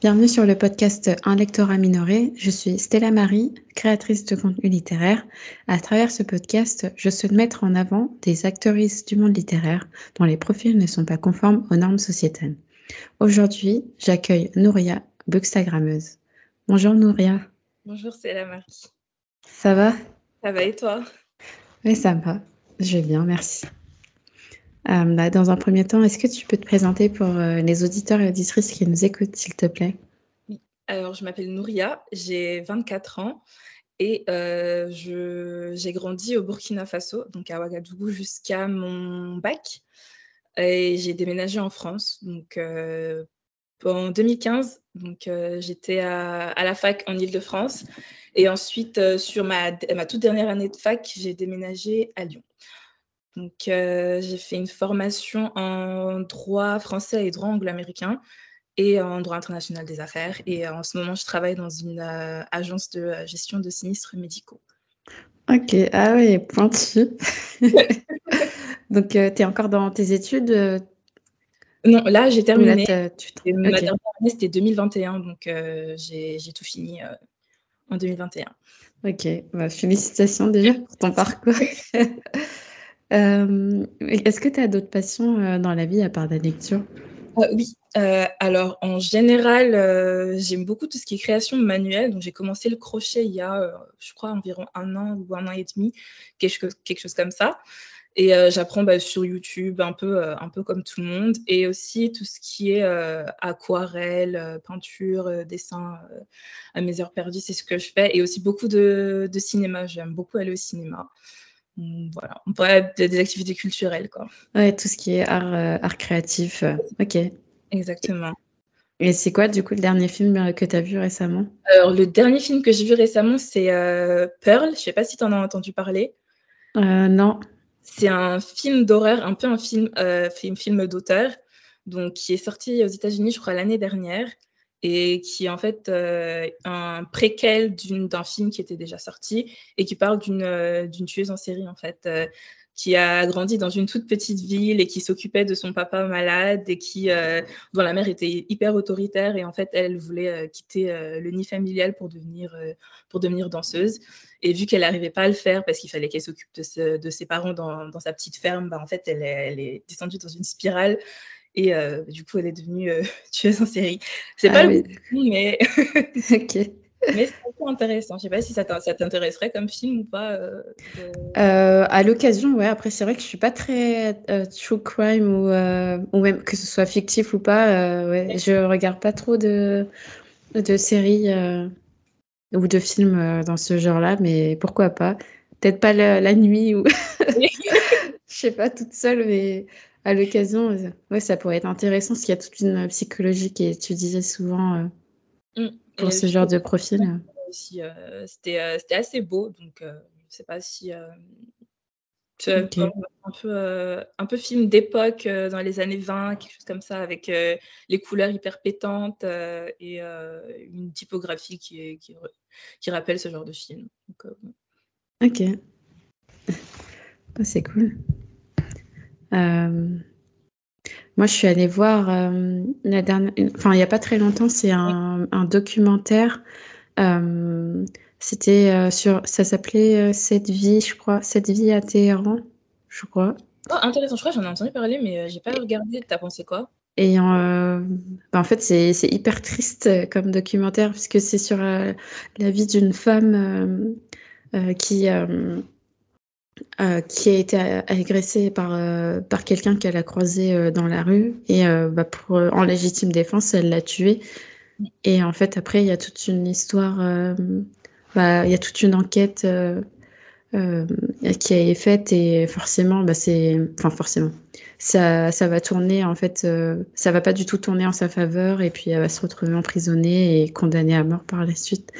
Bienvenue sur le podcast Un lectorat minoré. Je suis Stella Marie, créatrice de contenu littéraire. À travers ce podcast, je souhaite mettre en avant des actrices du monde littéraire dont les profils ne sont pas conformes aux normes sociétales. Aujourd'hui, j'accueille Nouria, bookstagrammeuse. Bonjour Nouria. Bonjour Stella Marie. Ça va? Ça va et toi? Oui, ça va. Je vais bien, merci. Euh, bah, dans un premier temps, est-ce que tu peux te présenter pour euh, les auditeurs et auditrices qui nous écoutent, s'il te plaît? Oui, alors je m'appelle Nouria, j'ai 24 ans et euh, j'ai grandi au Burkina Faso, donc à Ouagadougou, jusqu'à mon bac. Et j'ai déménagé en France, donc en 2015. Donc j'étais à, la fac en Ile-de-France. Et ensuite, sur ma toute dernière année de fac, j'ai déménagé à Lyon. Donc, euh, j'ai fait une formation en droit français et droit anglo-américain et en droit international des affaires. Et euh, en ce moment, je travaille dans une euh, agence de gestion de sinistres médicaux. Ok, ah oui, pointu. Donc, tu es encore dans tes études Non, là, j'ai terminé. Ma dernière année, c'était 2021, donc j'ai tout fini en 2021. Ok, bah, félicitations déjà pour ton parcours. Euh, est-ce que tu as d'autres passions euh, dans la vie à part la lecture? Euh, Oui. alors, en général, j'aime beaucoup tout ce qui est création manuelle. Donc, j'ai commencé le crochet il y a, je crois, environ un an ou un an et demi, quelque, chose comme ça. Et j'apprends bah, sur YouTube un peu, un peu comme tout le monde. Et aussi tout ce qui est aquarelle, peinture, dessin à mes heures perdues, c'est ce que je fais. Et aussi beaucoup de cinéma. J'aime beaucoup aller au cinéma. Mmh, voilà, on pourrait des activités culturelles, quoi. Ouais, tout ce qui est art, euh, art créatif. Euh, ok. Exactement. Et c'est quoi, du coup, le dernier film euh, que tu as vu récemment? Alors, le dernier film que j'ai vu récemment, c'est Pearl. Je sais pas si tu en as entendu parler. non. C'est un film d'horreur, un peu un film, film, film d'auteur, donc qui est sorti aux États-Unis, je crois, l'année dernière et qui est en fait euh, un préquel d'un film qui était déjà sorti et qui parle d'une euh, tueuse en série en fait euh, qui a grandi dans une toute petite ville et qui s'occupait de son papa malade et qui dont la mère était hyper autoritaire et en fait elle voulait quitter le nid familial pour devenir pour devenir danseuse. Et vu qu'elle n'arrivait pas à le faire parce qu'il fallait qu'elle s'occupe de, de, ses parents dans, dans, sa petite ferme bah, en fait elle elle est descendue dans une spirale et euh, du coup, elle est devenue euh, tueuse en série. C'est pas ah le mais. ok. Mais c'est peu intéressant. Je sais pas si ça t'intéresserait comme film ou pas. Euh, à l'occasion, ouais. Après, c'est vrai que je suis pas très true crime ou, ou, même que ce soit fictif ou pas. ouais. Je regarde pas trop de, de séries ou de films dans ce genre-là, mais pourquoi pas Peut-être pas la, la nuit ou. je sais pas, toute seule, mais à l'occasion, euh, ouais, ça pourrait être intéressant s'il y a toute une psychologie qui est étudiée souvent euh, mm. pour ce genre de profil. Euh, c'était assez beau, donc je ne sais pas si. un, peu, un peu film d'époque dans les années 20, quelque chose comme ça, avec les couleurs hyper pétantes et une typographie qui, qui, qui, rappelle ce genre de film. ok. C'est cool. Euh, moi, je suis allée voir euh, la dernière, enfin, il n'y a pas très longtemps, c'est un, documentaire. Euh, c'était sur, ça s'appelait Cette vie, je crois, Cette vie à Téhéran, je crois. Oh, intéressant, je crois, j'en ai entendu parler, mais j'ai pas regardé. T'as pensé quoi? Et bah, en fait, c'est hyper triste comme documentaire, puisque c'est sur la vie d'une femme qui euh, qui a été agressée par, euh, par quelqu'un qu'elle a croisé euh, dans la rue et bah, en légitime défense, elle l'a tué. Et en fait, après, il y a toute une histoire, bah, il y a toute une enquête qui a été faite et forcément, bah, c'est, enfin forcément, ça, ça va tourner en fait, ça va pas du tout tourner en sa faveur et puis elle va se retrouver emprisonnée et condamnée à mort par la suite.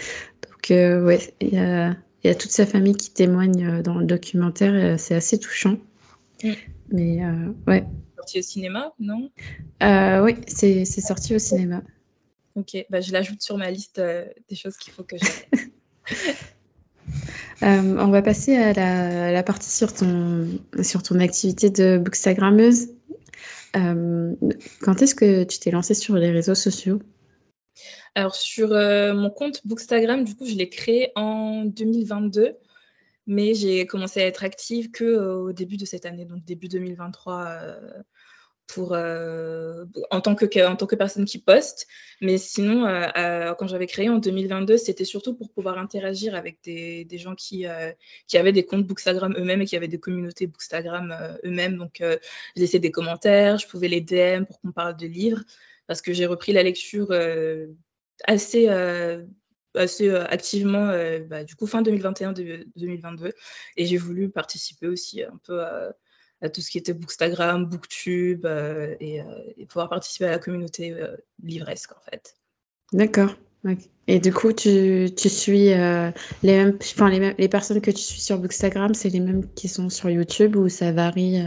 Donc ouais, il y a il y a toute sa famille qui témoigne euh, dans le documentaire. Euh, c'est assez touchant. Mais euh, ouais. Sorti au cinéma, non? Oui, c'est sorti au cinéma. Ok, bah, je l'ajoute sur ma liste des choses qu'il faut que je. on va passer à la, partie sur ton, sur ton activité de bookstagrammeuse. quand est-ce que tu t'es lancée sur les réseaux sociaux? Alors, sur mon compte Bookstagram, du coup, je l'ai créé en 2022 mais j'ai commencé à être active que au début de cette année, donc début 2023, pour, en, tant que, en tant que personne qui poste. Mais sinon, quand j'avais créé en 2022, c'était surtout pour pouvoir interagir avec des, des gens qui, qui avaient des comptes Bookstagram eux-mêmes et qui avaient des communautés Bookstagram eux-mêmes. Donc, je laissais des commentaires, je pouvais les DM pour qu'on parle de livres, parce que j'ai repris la lecture assez assez euh, activement, euh, bah, du coup, fin 2021-2022. Et j'ai voulu participer aussi un peu à, tout ce qui était Bookstagram, Booktube, euh, et, pouvoir participer à la communauté livresque, en fait. D'accord. Et du coup, tu, tu suis les, mêmes, les, les, personnes que tu suis sur Bookstagram, c'est les mêmes qui sont sur YouTube ou ça varie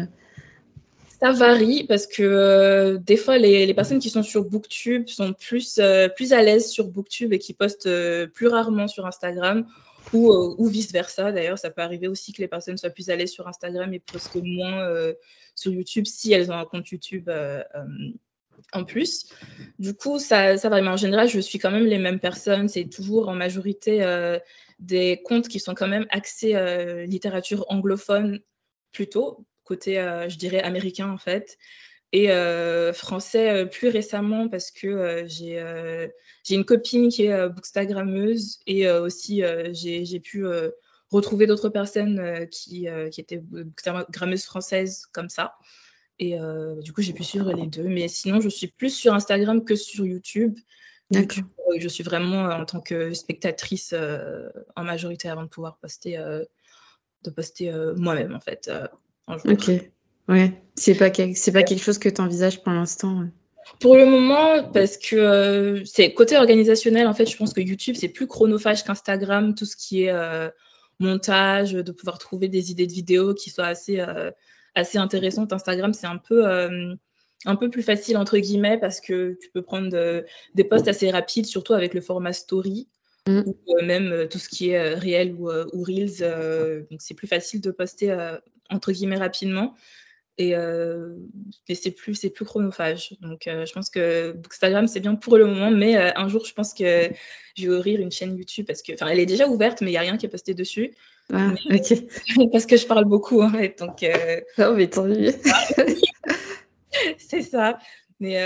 ça varie parce que euh, des fois, les, personnes qui sont sur Booktube sont plus, euh, plus à l'aise sur Booktube et qui postent euh, plus rarement sur Instagram ou, vice-versa. D'ailleurs, ça peut arriver aussi que les personnes soient plus à l'aise sur Instagram et postent moins sur YouTube si elles ont un compte YouTube en plus. Du coup, ça, ça varie. Mais en général, je suis quand même les mêmes personnes. C'est toujours en majorité des comptes qui sont quand même axés littérature anglophone plutôt côté, euh, je dirais, américain en fait. Et euh, français euh, plus récemment parce que j'ai j'ai une copine qui est bookstagrammeuse et aussi j'ai pu retrouver d'autres personnes qui, qui étaient bookstagrammeuses françaises comme ça. Et du coup, j'ai pu suivre les deux. Mais sinon, je suis plus sur Instagram que sur YouTube. D'accord. Je suis vraiment en tant que spectatrice en majorité avant de pouvoir poster, de poster moi-même en fait. Ok, ouais. C'est pas, c'est pas quelque chose que tu envisages pour l'instant Pour le moment, parce que euh, c'est côté organisationnel, en fait, je pense que YouTube, c'est plus chronophage qu'Instagram, tout ce qui est euh, montage, de pouvoir trouver des idées de vidéos qui soient assez, euh, assez intéressantes. Instagram, c'est un peu un peu plus facile entre guillemets parce que tu peux prendre des posts assez rapides, surtout avec le format story. Mm. ou même tout ce qui est réel ou, ou reels. donc c'est plus facile de poster entre guillemets rapidement. Et, euh, c'est plus, c'est plus chronophage. Donc, euh, je pense que Bookstagram, c'est bien pour le moment, mais euh, un jour, je pense que je vais ouvrir une chaîne YouTube parce que, enfin, elle est déjà ouverte, mais il n'y a rien qui est posté dessus. Ah, parce que je parle beaucoup, en fait. Donc, non, mais tant mieux. c'est ça. Mais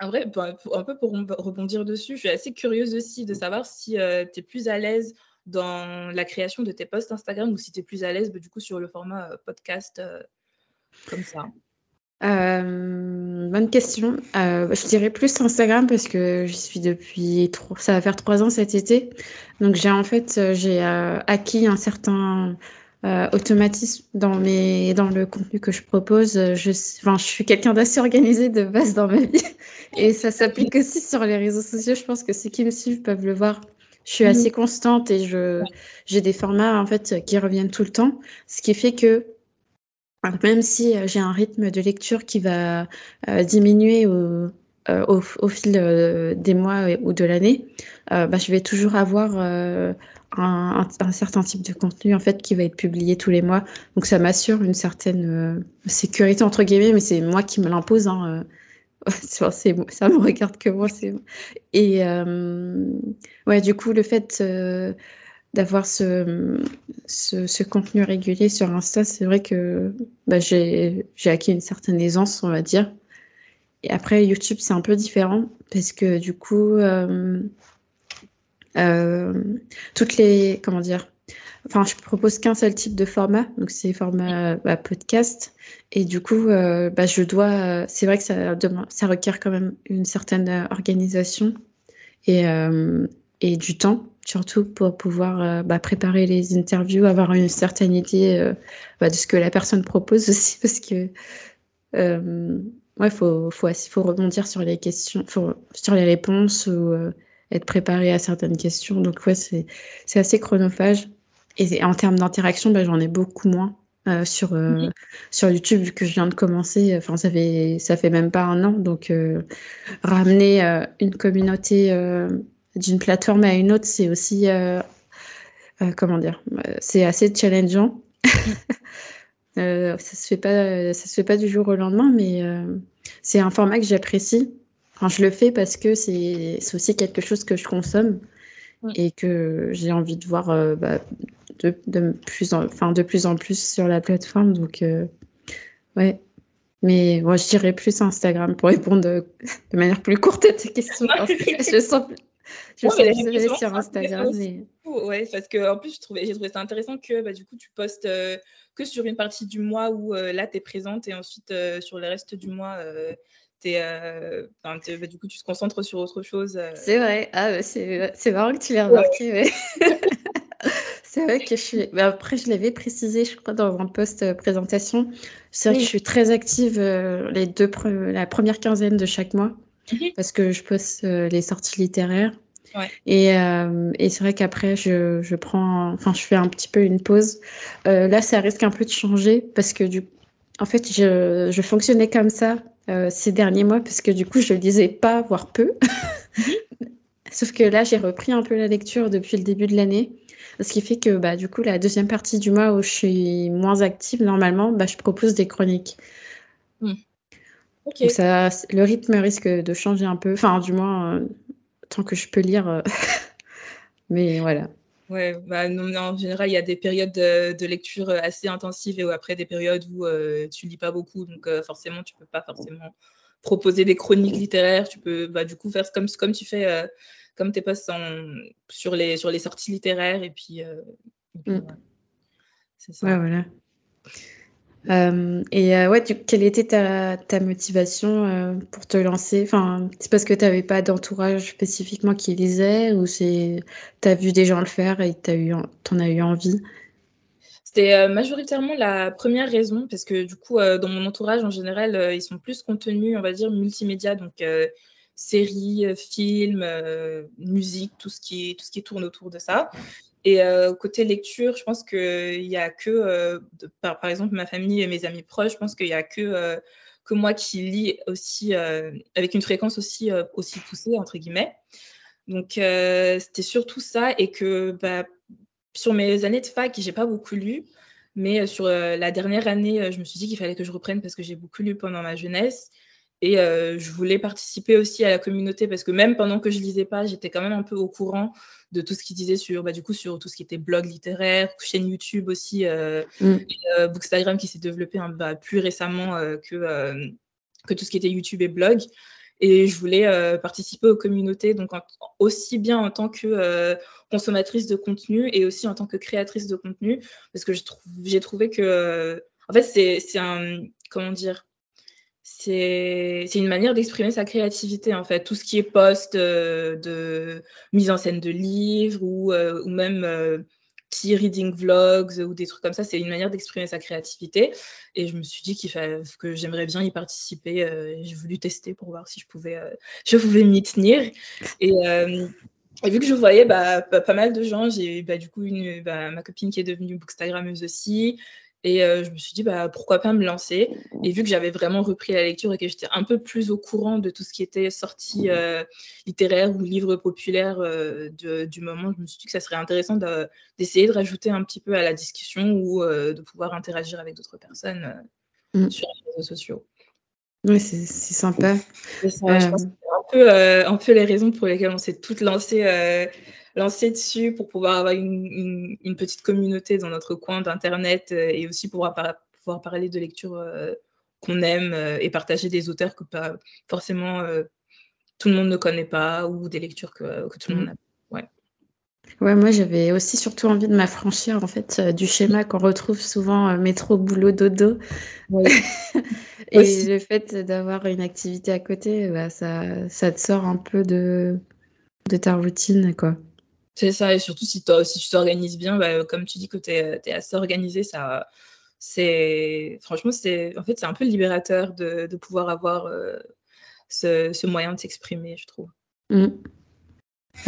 en vrai, bah, un peu pour rebondir dessus, je suis assez curieuse aussi de savoir si tu es plus à l'aise dans la création de tes posts Instagram ou si tu es plus à l'aise bah, du coup sur le format euh, podcast euh, comme ça euh, bonne question. je dirais plus Instagram parce que j'y suis depuis ça va faire trois ans cet été. Donc j'ai en fait j'ai acquis un certain automatisme dans mes dans le contenu que je propose. Je, enfin, je suis quelqu'un d'assez organisé de base dans ma vie et ça s'applique aussi sur les réseaux sociaux. Je pense que ceux qui me suivent peuvent le voir. Je suis assez mmh. constante et je j'ai des formats en fait qui reviennent tout le temps, ce qui fait que même si euh, j'ai un rythme de lecture qui va euh, diminuer au, euh, au, fil des mois ou de l'année, bah, je vais toujours avoir un, un, certain type de contenu en fait qui va être publié tous les mois. Donc ça m'assure une certaine sécurité entre guillemets, mais c'est moi qui me l'impose. Hein, ça me regarde que moi. Et euh, ouais, du coup, le fait euh, d'avoir ce, contenu régulier sur Insta, c'est vrai que bah, j'ai acquis une certaine aisance, on va dire. Et après, YouTube, c'est un peu différent parce que du coup, euh, toutes les. Comment dire Enfin, je propose qu'un seul type de format, donc c'est format bah, podcast. Et du coup, euh, bah, je dois. C'est vrai que ça, ça requiert quand même une certaine euh, organisation et, euh, et du temps, surtout pour pouvoir bah, préparer les interviews, avoir une certaine idée bah, de ce que la personne propose aussi, parce que ouais, faut, faut, faut rebondir sur les questions, sur les réponses ou être préparé à certaines questions. Donc ouais, c'est assez chronophage. Et en termes d'interaction, bah, j'en ai beaucoup moins. Euh, sur, euh, sur YouTube, vu que je viens de commencer, enfin, ça fait, ça fait même pas un an. Donc, euh, ramener une communauté d'une plateforme à une autre, c'est aussi, comment dire, c'est assez challengeant. ça se fait pas, ça se fait pas du jour au lendemain, mais c'est un format que j'apprécie. enfin, je le fais parce que c'est aussi quelque chose que je consomme et que j'ai envie de voir bah, de, de, plus en, de plus en plus sur la plateforme. Donc, ouais. Mais moi, je dirais plus Instagram pour répondre de, manière plus courte à tes questions. je sens, je ouais, sens sur Instagram. Mais... Ouais, parce que en plus, j'ai trouvé, trouvé ça intéressant que bah, du coup, tu postes euh, que sur une partie du mois où euh, là, tu es présente et ensuite euh, sur le reste du mois, es, bah, du coup, tu te concentres sur autre chose. C'est vrai. Ah, c'est marrant que tu l'aies remarqué. C'est vrai que je suis. après, je l'avais précisé, je crois, dans un post présentation. C'est vrai que je suis très active les deux la première quinzaine de chaque mois mhm. parce que je poste les sorties littéraires. Et, et c'est vrai qu'après, je, je, prends, enfin, je fais un petit peu une pause. Euh, là, ça risque un peu de changer parce que du, en fait, je, je fonctionnais comme ça euh, ces derniers mois parce que du coup, je lisais pas, voire peu. Mhm. Sauf que là, j'ai repris un peu la lecture depuis le début de l'année. Ce qui fait que bah, du coup, la deuxième partie du mois où je suis moins active, normalement, bah, je propose des chroniques. Hmm. Donc ça, le rythme risque de changer un peu, enfin du moins euh, tant que je peux lire. Euh, mais voilà. Ouais, bah, en général, il y a des périodes de, lecture assez intensives et après des périodes où euh, tu lis pas beaucoup, donc forcément, tu peux pas forcément proposer des chroniques littéraires. Tu peux bah, du coup faire comme, comme tu fais comme tes posts sur, les, sur les sorties littéraires. Et puis, euh, mm. c'est ça. Ouais, voilà. Euh, et euh, ouais, quelle était ta, ta motivation pour te lancer? Enfin, C'est parce que tu n'avais pas d'entourage spécifiquement qui lisait ou tu as vu des gens le faire et tu en as eu envie? C'était majoritairement la première raison parce que du coup, dans mon entourage en général, ils sont plus contenus, on va dire, multimédia. Donc, séries, euh, films, euh, musique, tout ce, qui, tout ce qui tourne autour de ça. Et euh, côté lecture, je pense qu'il n'y a que, par, par, exemple, ma famille et mes amis proches, je pense qu'il n'y a que, que moi qui lis aussi avec une fréquence aussi, aussi poussée, entre guillemets. Donc, c'était surtout ça. Et que bah, sur mes années de fac, j'ai pas beaucoup lu. Mais sur la dernière année, je me suis dit qu'il fallait que je reprenne parce que j'ai beaucoup lu pendant ma jeunesse. Et euh, je voulais participer aussi à la communauté parce que même pendant que je lisais pas, j'étais quand même un peu au courant de tout ce qu'ils disaient sur, bah, du coup, sur tout ce qui était blog littéraire, chaîne YouTube aussi, euh, mm. euh Bookstagram qui s'est développé hein, bah, plus récemment que, que tout ce qui était YouTube et blog. Et je voulais participer aux communautés, donc aussi bien en tant que consommatrice de contenu et aussi en tant que créatrice de contenu, parce que j'ai trouvé que, en fait, c'est un, comment dire, c'est une manière d'exprimer sa créativité, en fait. Tout ce qui est post euh, de mise en scène de livres ou, euh, ou même euh, petits reading vlogs ou des trucs comme ça, c'est une manière d'exprimer sa créativité. Et je me suis dit qu'il que j'aimerais bien y participer. J'ai voulu tester pour voir si je pouvais, je pouvais m'y tenir. Et, vu que je voyais bah, pas, mal de gens, j'ai bah, du coup bah, ma copine qui est devenue bookstagrammeuse aussi. Et euh, je me suis dit, bah, pourquoi pas me lancer Et vu que j'avais vraiment repris la lecture et que j'étais un peu plus au courant de tout ce qui était sorti euh, littéraire ou livre populaire euh, du moment, je me suis dit que ça serait intéressant d'essayer de, rajouter un petit peu à la discussion ou de pouvoir interagir avec d'autres personnes mm. sur les réseaux sociaux. Oui, c'est sympa. je pense que c'est un peu, les raisons pour lesquelles on s'est toutes lancées lancer dessus pour pouvoir avoir une, une, petite communauté dans notre coin d'Internet euh, et aussi pouvoir, pouvoir parler de lectures euh, qu'on aime euh, et partager des auteurs que pas forcément tout le monde ne connaît pas ou des lectures que, que tout le monde mm. a. Ouais. Ouais, moi j'avais aussi surtout envie de m'affranchir en fait du schéma qu'on retrouve souvent métro, boulot, dodo. et le fait d'avoir une activité à côté, bah, ça, ça te sort un peu de, de ta routine quoi. C'est ça, et surtout si, si tu t'organises bien, bah, comme tu dis que tu es, assez organisé, ça, c'est franchement, c'est en fait, c'est un peu libérateur de, de pouvoir avoir euh, ce, ce, moyen de s'exprimer, je trouve. Mmh.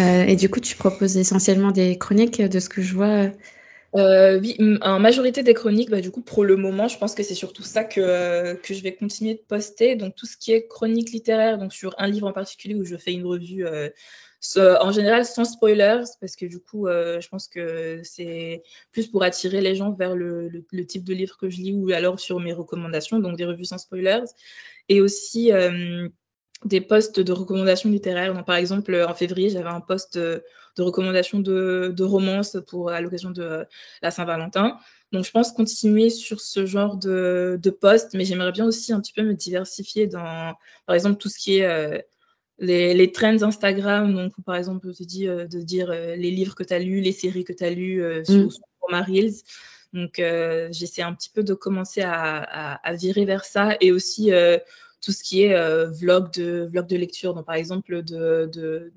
Euh, et du coup, tu proposes essentiellement des chroniques de ce que je vois euh, oui, en majorité des chroniques, bah, du coup, pour le moment, je pense que c'est surtout ça que, que je vais continuer de poster. Donc, tout ce qui est chronique littéraire, donc sur un livre en particulier où je fais une revue en général sans spoilers, parce que du coup, euh, je pense que c'est plus pour attirer les gens vers le, type de livre que je lis ou alors sur mes recommandations, donc des revues sans spoilers. Et aussi, euh, des posts de recommandations littéraires. Donc, par exemple, en février, j'avais un post de, recommandations de, de romance pour, à l'occasion de la Saint-Valentin. Donc, je pense continuer sur ce genre de, de mais j'aimerais bien aussi un petit peu me diversifier dans, par exemple, tout ce qui est euh, les, les, trends Instagram. Donc, par exemple, te dis, euh, de dire euh, les livres que tu as lus, les séries que tu as lues sur, mm. sur Reels. Donc, j'essaie un petit peu de commencer à, à, virer vers ça et aussi tout ce qui est vlog, de, vlog de lecture. Donc, par exemple, de, de,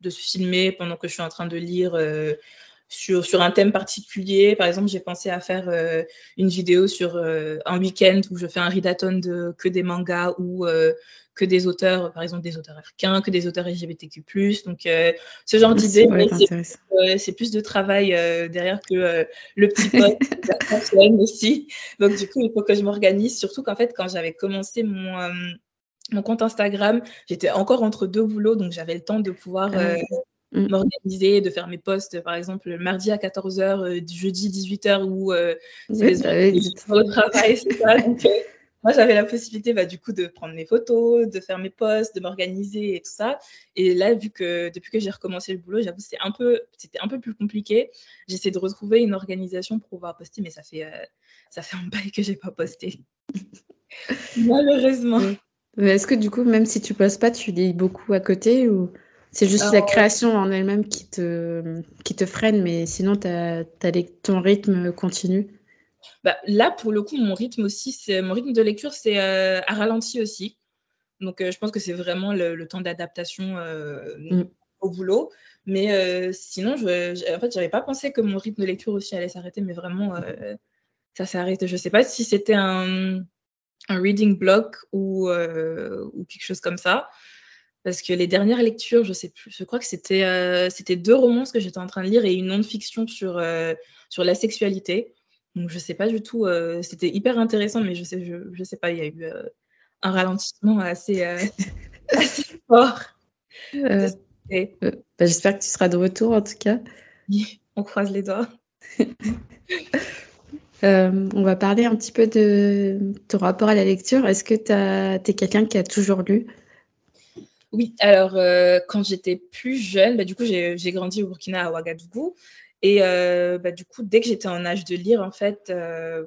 de, se filmer pendant que je suis en train de lire sur, sur un thème particulier. Par exemple, j'ai pensé à faire euh, une vidéo sur euh, un week-end où je fais un readathon de que des mangas ou euh, que des auteurs, par exemple des auteurs africains, que des auteurs LGBTQ+. Donc, ce genre d'idée, c'est plus de travail derrière que le petit pote aussi. Donc, du coup, il faut que je m'organise. Surtout qu'en fait, quand j'avais commencé mon mon compte Instagram, j'étais encore entre deux boulots, donc j'avais le temps de pouvoir ah Mmh. m'organiser, de faire mes posts, par exemple, le mardi à 14h, euh, jeudi 18h, où euh, c'est le travail, c'est ça. Donc, euh, moi, j'avais la possibilité, bah, du coup, de prendre mes photos, de faire mes posts, de m'organiser et tout ça. Et là, vu que depuis que j'ai recommencé le boulot, j'avoue, c'est un peu, c'était un peu plus compliqué. J'essaie de retrouver une organisation pour pouvoir poster, mais ça fait, ça fait un bail que j'ai pas posté. Malheureusement. Mais est-ce que du coup, même si tu postes pas, tu lis beaucoup à côté ou c'est juste la création en elle-même qui te, qui te freine, mais sinon, as, ton rythme continue. Bah, là, pour le coup, mon rythme aussi, c'est mon rythme de lecture, c'est euh, à ralenti aussi. Donc, euh, je pense que c'est vraiment le, temps d'adaptation euh, mm. au boulot. Mais sinon, je, en fait, j'avais pas pensé que mon rythme de lecture aussi allait s'arrêter, mais vraiment, ça s'est arrêté. Je sais pas si c'était un, un reading block ou, ou quelque chose comme ça. Parce que les dernières lectures, je sais plus, je crois que c'était c'était deux romans que j'étais en train de lire et une non-fiction sur, sur la sexualité. Donc je sais pas du tout, euh, c'était hyper intéressant, mais je sais, je, je, sais pas, il y a eu un ralentissement assez, assez fort. Bah, j'espère que tu seras de retour en tout cas. On croise les doigts. on va parler un petit peu de ton rapport à la lecture. Est-ce que tu es quelqu'un qui a toujours lu? Oui, alors euh, quand j'étais plus jeune, bah, du coup j'ai grandi au Burkina à Ouagadougou et euh, bah, du coup dès que j'étais en âge de lire en fait euh,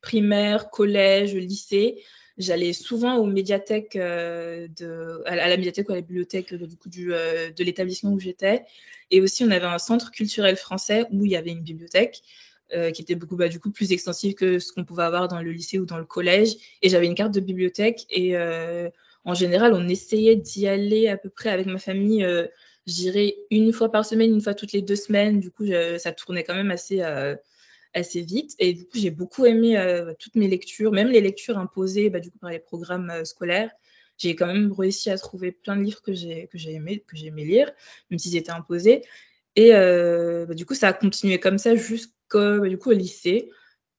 primaire, collège, lycée, j'allais souvent aux médiathèques de, à, la médiathèque ou à la bibliothèque du, de l'établissement où j'étais et aussi on avait un centre culturel français où il y avait une bibliothèque. qui était beaucoup bah, du coup plus extensive que ce qu'on pouvait avoir dans le lycée ou dans le collège et j'avais une carte de bibliothèque et en général, on essayait d'y aller à peu près avec ma famille, euh, je dirais une fois par semaine, une fois toutes les deux semaines. Du coup, ça tournait quand même assez, euh, assez vite. Et du coup, j'ai beaucoup aimé euh, toutes mes lectures, même les lectures imposées bah, du par les programmes scolaires. J'ai quand même réussi à trouver plein de livres que j'ai aimé, que aimé lire, même s'ils étaient imposés. Et bah, du coup, ça a continué comme ça jusqu'au bah, coup, lycée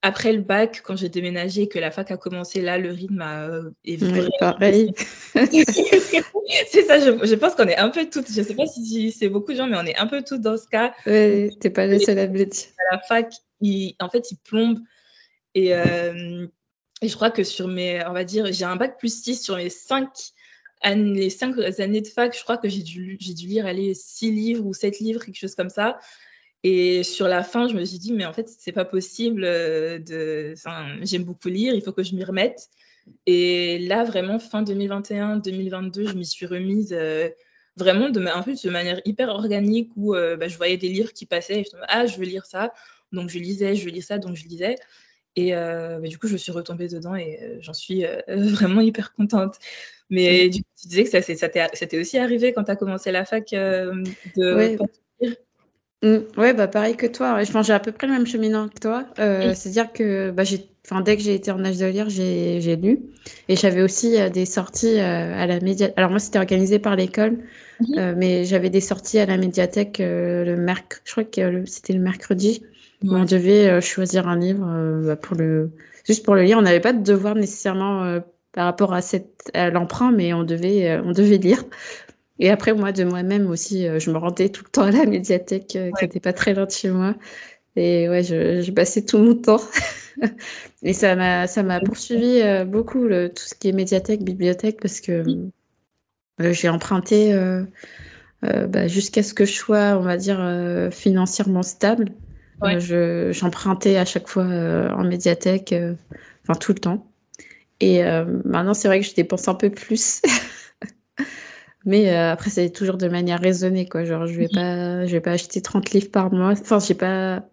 après le bac, quand j'ai déménagé, que la fac a commencé, là, le rythme a, euh, est oui, pareil. c'est ça, je, pense qu'on est un peu toutes, je ne sais pas si c'est beaucoup de gens, mais on est un peu toutes dans ce cas. Oui, t'es pas la seule à À la fac, il, en fait, il plombe. Et, euh, et, je crois que sur mes, on va dire, j'ai un bac plus 6 sur mes 5 années, les 5 années de fac, je crois que j'ai dû, dû lire aller 6 livres ou 7 livres, quelque chose comme ça. Et sur la fin, je me suis dit, mais en fait, c'est pas possible euh, de. Enfin, j'aime beaucoup lire, il faut que je m'y remette. Et là, vraiment, fin 2021, 2022, je m'y suis remise euh, vraiment de, manière hyper organique où euh, bah, je voyais des livres qui passaient et je me disais, ah, je veux lire ça. Donc, je lisais, je veux lire ça, donc je lisais. Et bah, du coup, je suis retombée dedans et j'en suis vraiment hyper contente. Mais mmh. tu disais que ça, ça t'est aussi arrivé quand tu as commencé la fac de. Mmh. Ouais, bah pareil que toi. Je pense j'ai à peu près le même cheminement que toi. Euh, C'est-à-dire que bah, j'ai, enfin, dès que j'ai été en âge de lire, j'ai, j'ai lu. Et j'avais aussi euh, des sorties euh, à la médiathèque. Alors moi, c'était organisé par l'école, mmh euh, mais j'avais des sorties à la médiathèque le mercredi. Je crois que c'était le mercredi. Où on devait choisir un livre bah, pour le, juste pour le lire. On n'avait pas de devoir nécessairement par rapport à cette à l'emprunt, mais on devait, on devait lire. Et après, moi, de moi-même aussi, euh, je me rendais tout le temps à la médiathèque euh, qui n'était pas très loin de chez moi. Et ouais, je, je passais tout mon temps. et ça m'a, ça m'a poursuivi euh, beaucoup, le, tout ce qui est médiathèque, bibliothèque, parce que j'ai emprunté bah, jusqu'à ce que je sois, on va dire, financièrement stable. J'empruntais à chaque fois en médiathèque, enfin tout le temps. Et maintenant, c'est vrai que je dépense un peu plus. Mais après, c'est toujours de manière raisonnée, quoi. Genre, je vais mhm. pas, je vais pas acheter 30 livres par mois. Enfin, j'ai pas,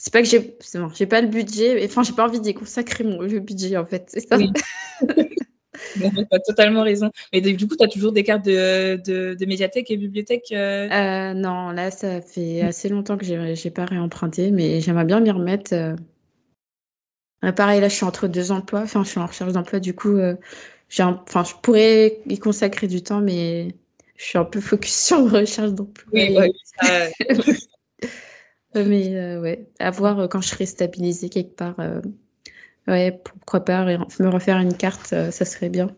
c'est pas que j'ai j'ai pas le budget enfin j'ai pas envie d'y consacrer mon le budget en fait c'est ça oui. tu as totalement raison mais du coup tu as toujours des cartes de, de, médiathèque et bibliothèque euh? Euh, non là ça fait assez longtemps que j'ai pas réemprunté mais j'aimerais bien m'y remettre euh. pareil là je suis entre deux emplois enfin je suis en recherche d'emploi du coup enfin je pourrais y consacrer du temps mais je suis un peu focus sur la recherche d'emploi oui, oui ça... Euh, mais euh, ouais, à voir euh, quand je serai stabilisée quelque part. ouais, pourquoi pas me refaire une carte, ça serait bien.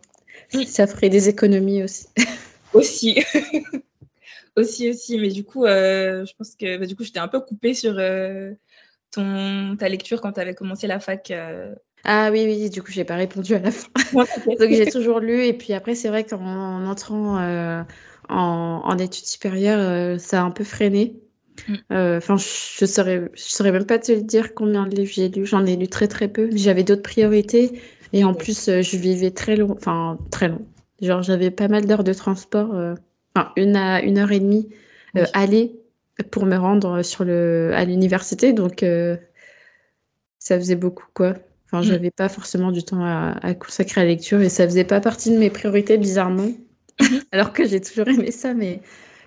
Ça ferait des économies aussi. aussi. aussi, aussi. Mais du coup, je pense que bah, du coup, j'étais un peu coupée sur ton, ta lecture quand tu avais commencé la fac. Ah oui, oui, du coup, j'ai pas répondu à la fin. Donc, j'ai toujours lu. Et puis après, c'est vrai qu'en entrant en, en, études supérieures, ça a un peu freiné. Mm. Euh, enfin, je saurais, je saurais même pas te dire combien de livres j'ai lu. J'en ai lu très très peu. J'avais d'autres priorités et en plus, euh, je vivais très long, enfin très long. Genre, j'avais pas mal d'heures de transport, euh, enfin une à une heure et demie aller pour me rendre sur le à l'université, donc ça faisait beaucoup quoi. Enfin, mm. j'avais pas forcément du temps à, à, consacrer à la lecture et ça faisait pas partie de mes priorités bizarrement. Mm-hmm. Alors que j'ai toujours aimé ça, mais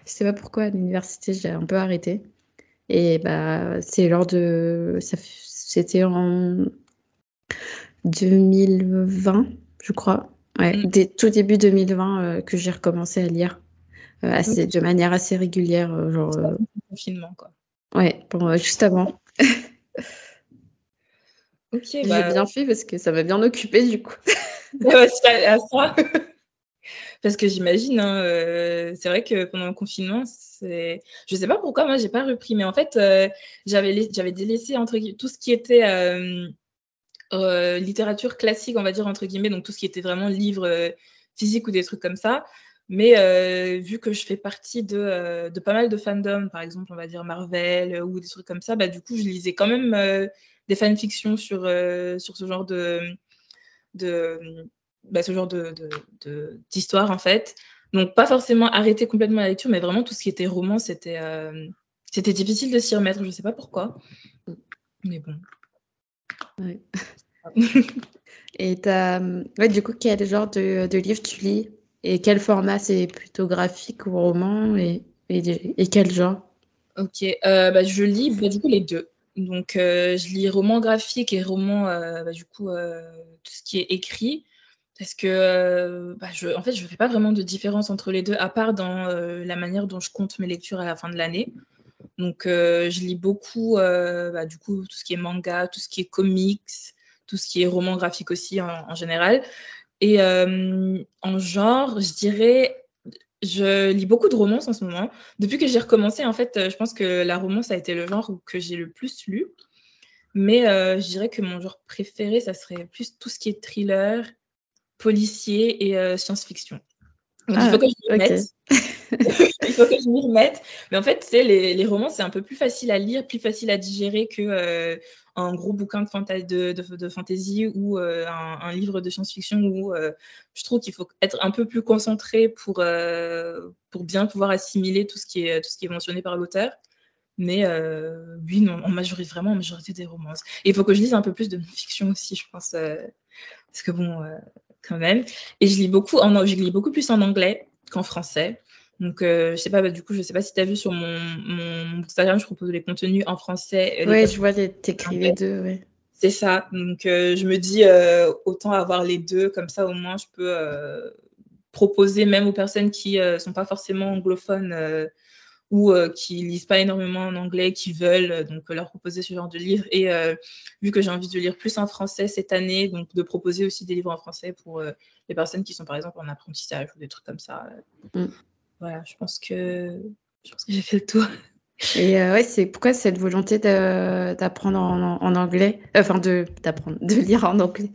je sais pas pourquoi à l'université j'ai un peu arrêté. Et bah c'est lors de c'était en 2020, je crois. Ouais, mm. dès tout début 2020 euh, que j'ai recommencé à lire euh, assez, de manière assez régulière. Euh, genre, confinement, quoi. Ouais, bon, juste avant. J'ai bah bien fait parce que ça m'a bien occupé du coup. ouais, à ça. Parce que j'imagine, hein, euh, c'est vrai que pendant le confinement, c'est... je sais pas pourquoi moi j'ai pas repris, mais en fait euh, j'avais j'avais délaissé entre tout ce qui était euh, littérature classique, on va dire entre guillemets, donc tout ce qui était vraiment livre physique ou des trucs comme ça. Mais vu que je fais partie de, de, pas mal de fandoms, par exemple, on va dire Marvel ou des trucs comme ça, bah, du coup, je lisais quand même des fanfictions sur, sur ce genre de, de, bah, ce genre de, d'histoire, en fait. Donc, pas forcément arrêter complètement la lecture, mais vraiment tout ce qui était roman, c'était, euh, c'était difficile de s'y remettre. Je ne sais pas pourquoi. Mais bon. Et as... Ouais, du coup, quel genre de, de livre tu lis? Et quel format? C'est plutôt graphique ou roman? Et, et, quel genre? Ok, euh, bah, je lis bah, du coup les deux. Donc, euh, je lis roman graphique et roman, bah, du coup, tout ce qui est écrit. Parce que, euh, bah, en fait, je ne fais pas vraiment de différence entre les deux, à part dans euh, la manière dont je compte mes lectures à la fin de l'année. Donc, euh, je lis beaucoup, bah, du coup, tout ce qui est manga, tout ce qui est comics, tout ce qui est roman graphique aussi en, général. Et en genre, je dirais, je lis beaucoup de romances en ce moment. Depuis que j'ai recommencé, en fait, je pense que la romance a été le genre que j'ai le plus lu. Mais je dirais que mon genre préféré, ça serait plus tout ce qui est thriller policier et euh, science-fiction. il faut que je m'y remette. il faut que je m'y remette. Mais en fait, les, les romans, c'est un peu plus facile à lire, plus facile à digérer que euh, un gros bouquin de, fantasy ou euh, un, livre de science-fiction où je trouve qu'il faut être un peu plus concentré pour, pour bien pouvoir assimiler tout ce qui est, tout ce qui est mentionné par l'auteur. Mais oui, en majorité, vraiment en majorité des romances. Il faut que je lise un peu plus de fiction aussi, je pense. parce que bon, quand même. Et je lis beaucoup, en, je lis beaucoup plus en anglais qu'en français. Donc, euh, je sais pas, bah, du coup, je sais pas si tu as vu sur mon, mon, Instagram, je propose les contenus en français. Oui, je vois, t'écris les deux, oui. C'est ça. Donc, euh, je me dis, euh, autant avoir les deux, comme ça, au moins, je peux proposer même aux personnes qui ne sont pas forcément anglophones ou euh, qui lisent pas énormément en anglais, qui veulent euh, donc leur proposer ce genre de livres. Et euh, vu que j'ai envie de lire plus en français cette année, donc de proposer aussi des livres en français pour les personnes qui sont par exemple en apprentissage ou des trucs comme ça. Mm. Voilà, je pense que je pense que j'ai fait le tour. Et ouais, c'est pourquoi cette volonté d'apprendre en, en, anglais, enfin de d'apprendre, de lire en anglais?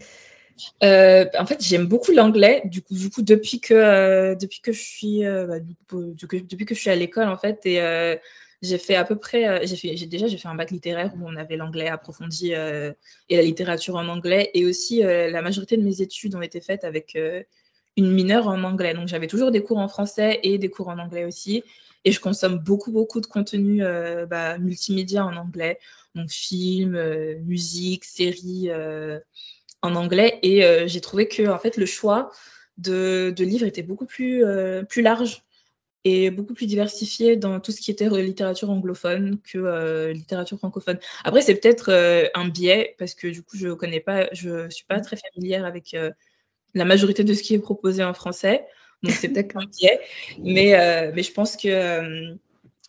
euh, En fait, j'aime beaucoup l'anglais. Du coup, du coup, depuis que euh, depuis que je suis bah, depuis que je suis à l'école en fait et j'ai fait à peu près, j'ai fait, j'ai déjà j'ai fait un bac littéraire où on avait l'anglais approfondi et la littérature en anglais et aussi la majorité de mes études ont été faites avec une mineure en anglais. Donc j'avais toujours des cours en français et des cours en anglais aussi. Et je consomme beaucoup, beaucoup de contenu euh, bah, multimédia en anglais. Donc films, euh, musique, séries euh, en anglais. Et j'ai trouvé que en fait, le choix de, de livres était beaucoup plus, plus large et beaucoup plus diversifié dans tout ce qui était littérature anglophone que littérature francophone. Après, c'est peut-être un biais parce que du coup, je connais pas, je suis pas très familière avec la majorité de ce qui est proposé en français. Donc, c'est peut-être un biais. Mais, euh, mais je pense que euh,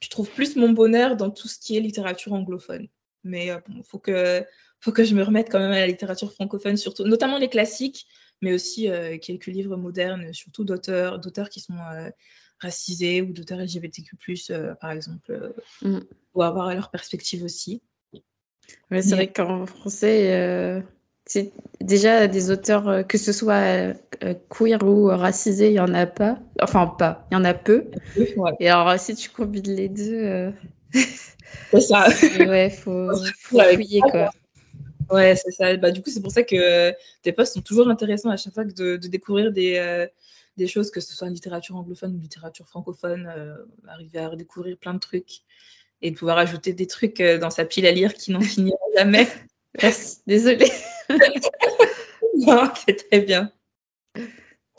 je trouve plus mon bonheur dans tout ce qui est littérature anglophone. Mais il euh, faut, que, faut que je me remette quand même à la littérature francophone, surtout, notamment les classiques, mais aussi quelques livres modernes, surtout d'auteurs, d'auteurs qui sont racisés ou d'auteurs LGBTQ, par exemple, mm. pour avoir leur perspective aussi. Ouais, c'est vrai qu'en français, c'est déjà des auteurs, euh, que ce soit euh, euh, queer ou racisés, il n'y en a pas. Enfin, pas, il y en a peu. Et alors, si tu combines les deux. C'est ça. ouais, faut, faut fouiller, quoi. Ouais, c'est ça. Bah, du coup, c'est pour ça que tes posts sont toujours intéressants à chaque fois que de, découvrir des, des choses, que ce soit en littérature anglophone ou littérature francophone, arriver à redécouvrir plein de trucs et de pouvoir ajouter des trucs dans sa pile à lire qui n'en finiront jamais. Merci, désolée. non, c'est très bien.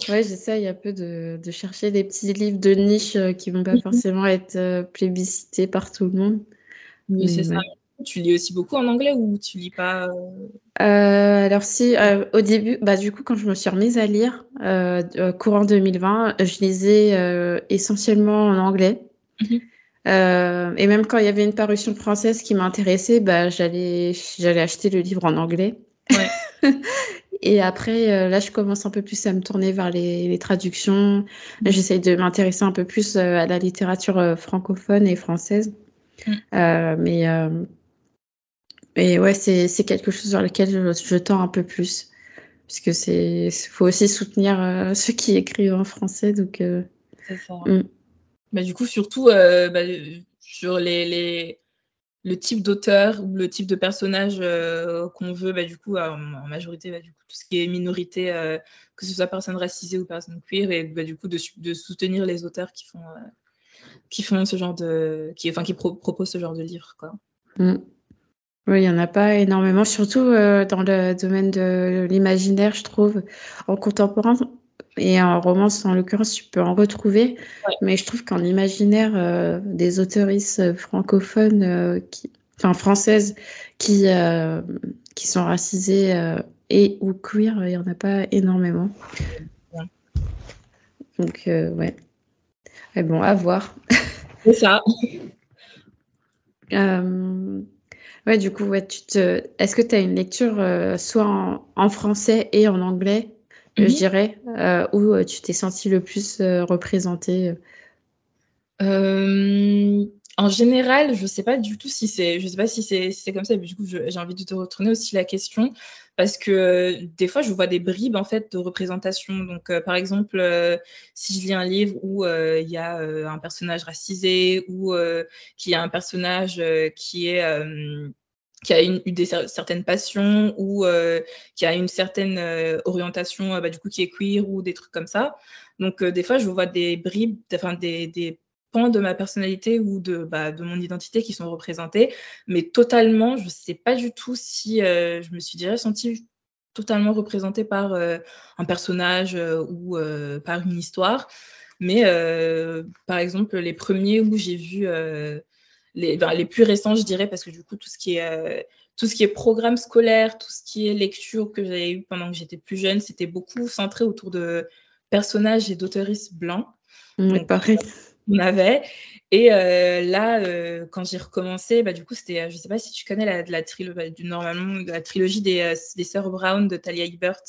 Ouais, j'essaye un peu de, de, chercher des petits livres de niche euh, qui vont pas mhm. forcément être euh, plébiscités par tout le monde. Oui, c'est ça. Tu lis aussi beaucoup en anglais ou tu lis pas euh? Alors si, au début, bah, du coup, quand je me suis remise à lire, courant 2020, je lisais essentiellement en anglais. Mhm. et même quand il y avait une parution française qui m'intéressait, bah, j'allais, j'allais acheter le livre en anglais. et après, euh, là, je commence un peu plus à me tourner vers les, traductions. Mm. J'essaye de m'intéresser un peu plus euh, à la littérature euh, francophone et française. Mm. mais, mais ouais, c'est quelque chose sur lequel je, tends un peu plus. Parce que c'est faut aussi soutenir ceux qui écrivent en français. Donc, c'est ça. Mm. Bah, du coup, surtout bah, sur les, le type d'auteur ou le type de personnage euh, qu'on veut, bah, du coup, en, majorité, bah, du coup, tout ce qui est minorité, euh, que ce soit personne racisée ou personne queer, et bah, du coup, de, de, soutenir les auteurs qui font, euh, qui font ce genre de. qui, enfin, qui proposent ce genre de livres, quoi. Mm. Oui, il n'y en a pas énormément, surtout dans le domaine de l'imaginaire, je trouve. En contemporain, et en romance, en l'occurrence, tu peux en retrouver. Mais je trouve qu'en imaginaire, euh, des auteuristes francophones, euh, qui, enfin françaises, qui, euh, qui sont racisées et ou queer, il n'y en a pas énormément. Donc, ouais. Mais bon, à voir. C'est ça. ouais, du coup, ouais, tu te... est-ce que tu as une lecture soit en, en, français et en anglais? Je dirais, euh, où euh, tu t'es senti le plus euh, représentée En général, je ne sais pas du tout si c'est, je sais pas si c'est, comme ça. Mais du coup, j'ai envie de te retourner aussi la question parce que des fois, je vois des bribes en fait de représentation. Donc, par exemple, si je lis un livre où il y a un personnage racisé ou qu'il y a un personnage qui est qui a une, eu des, certaines passions ou euh, qui a une certaine euh, orientation, euh, bah, du coup, qui est queer ou des trucs comme ça. Donc, des fois, je vois des bribes, enfin, des, des pans de ma personnalité ou de, bah, de mon identité qui sont représentés, mais totalement, je ne sais pas du tout si je me suis déjà sentie totalement représentée par un personnage ou par une histoire. Mais par exemple, les premiers où j'ai vu les, les plus récents, je dirais, parce que du coup, tout ce qui est, euh, tout ce qui est programme scolaire, tout ce qui est lecture que j'avais eu pendant que j'étais plus jeune, c'était beaucoup centré autour de personnages et d'auteuristes blancs. Mmh, pareil. On avait. Et euh, là, euh, quand j'ai recommencé, bah, du coup, c'était, je sais pas si tu connais la, la, bah, du, normalement, la trilogie des, des Sœurs Brown de Talia Hibbert.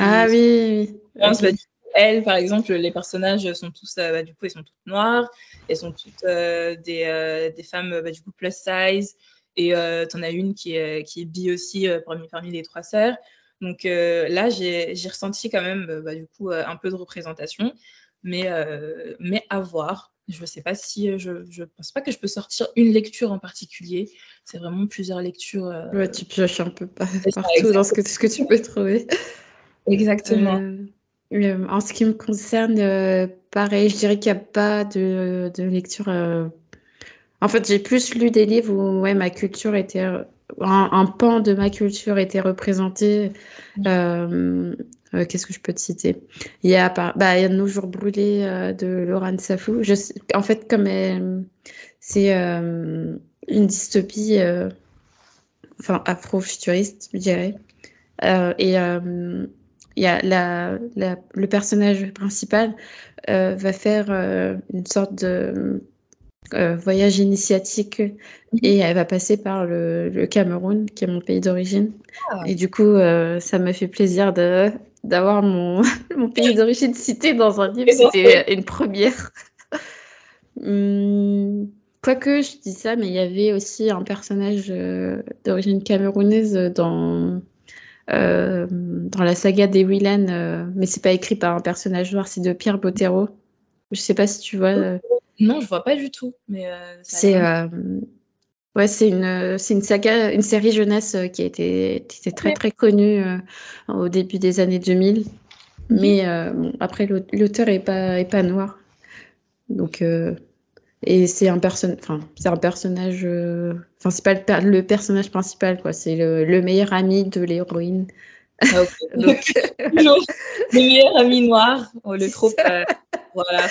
ah oui, oui. Elle, par exemple, les personnages sont tous, bah, du coup, ils sont toutes noires. Elles sont toutes euh, des, euh, des, femmes bah, du coup plus size. Et euh, tu en as une qui est, qui est bi aussi parmi, parmi les trois sœurs. Donc là, j'ai ressenti quand même bah, du coup un peu de représentation, mais, mais à voir. Je ne sais pas si je ne pense pas que je peux sortir une lecture en particulier. C'est vraiment plusieurs lectures. Ouais, tu pioches un peu partout dans ce que, ce que tu peux trouver. Exactement. En ce qui me concerne, pareil, je dirais qu'il n'y a pas de, de lecture. En fait, j'ai plus lu des livres où ouais, ma culture était un, pan de ma culture était représenté. Euh, euh, qu'est-ce que je peux te citer? Il y a, bah, il y a Nos jours brûlés euh, de Laurent Safou. Je en fait, comme c'est une dystopie, enfin afro-futuriste, je dirais. et il y a la, le personnage principal va faire une sorte de euh, voyage initiatique et elle va passer par le, Cameroun, qui est mon pays d'origine. Ah. Et du coup, euh, ça m'a fait plaisir de, d'avoir mon, mon pays d'origine cité dans un livre. C'était une première. Hum, quoique, je dis ça, mais il y avait aussi un personnage euh, d'origine camerounaise dans, dans la saga des Willan, mais c'est pas écrit par un personnage noir, c'est de Pierre Bottero. Je sais pas si tu vois. Non, je vois pas du tout. Mais euh, c'est euh, ouais, c'est une c'est une saga, une série jeunesse euh, qui a été, très très connue au début des années 2000. Mhm. Mais après l'auteur est pas est pas noir. Donc et c'est un person enfin c'est un personnage enfin c'est pas le, personnage principal quoi, c'est le, meilleur ami de l'héroïne. Ah, Donc... le meilleur ami noir, oh, le trop voilà.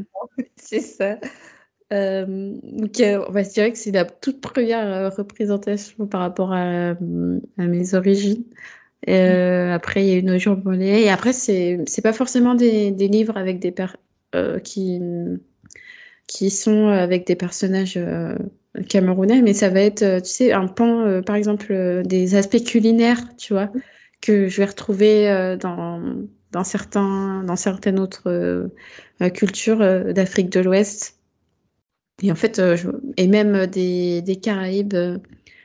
c'est ça. Euh, donc, euh, on va se dire que c'est la toute première euh, représentation par rapport à, mes origines. Mm. Après, il y a une jour volée. Et après, c'est c'est pas forcément des, des, livres avec des per qui qui sont avec des personnages camerounais, mais ça va être, tu sais, un pan, par exemple, des aspects culinaires, tu vois, que je vais retrouver dans dans, certains, dans certaines autres euh, cultures euh, d'Afrique de l'Ouest. Et en fait, euh, et même des, des Caraïbes,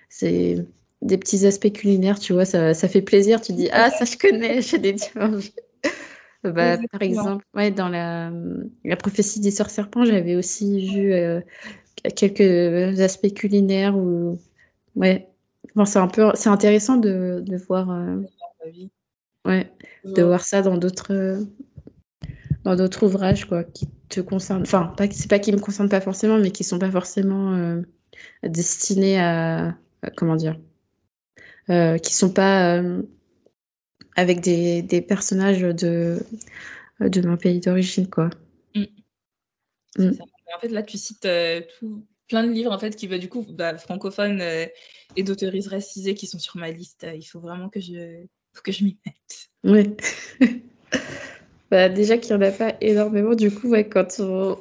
c'est des petits aspects culinaires, tu vois, ça, ça, fait plaisir. Tu dis, ah, ça je connais, j'ai des dimanches. Bah, par exemple, ouais, dans la, la prophétie des sœurs serpents, j'avais aussi vu quelques aspects culinaires où, ouais, bon, c'est un peu, c'est intéressant de, de voir. Ouais, de voir ça dans d'autres dans d'autres ouvrages quoi qui te concernent enfin pas c'est pas qui me concernent pas forcément mais qui sont pas forcément euh, destinés à, comment dire euh, qui sont pas euh, avec des, des, personnages de de mon pays d'origine quoi mm. Mm. en fait là tu cites tout, plein de livres en fait qui veulent du coup bah, francophones et d'auteuristes racisés qui sont sur ma liste il faut vraiment que je faut que je m'y mette. Oui. bah, déjà qu'il n'y en a pas énormément, du coup, ouais, quand on.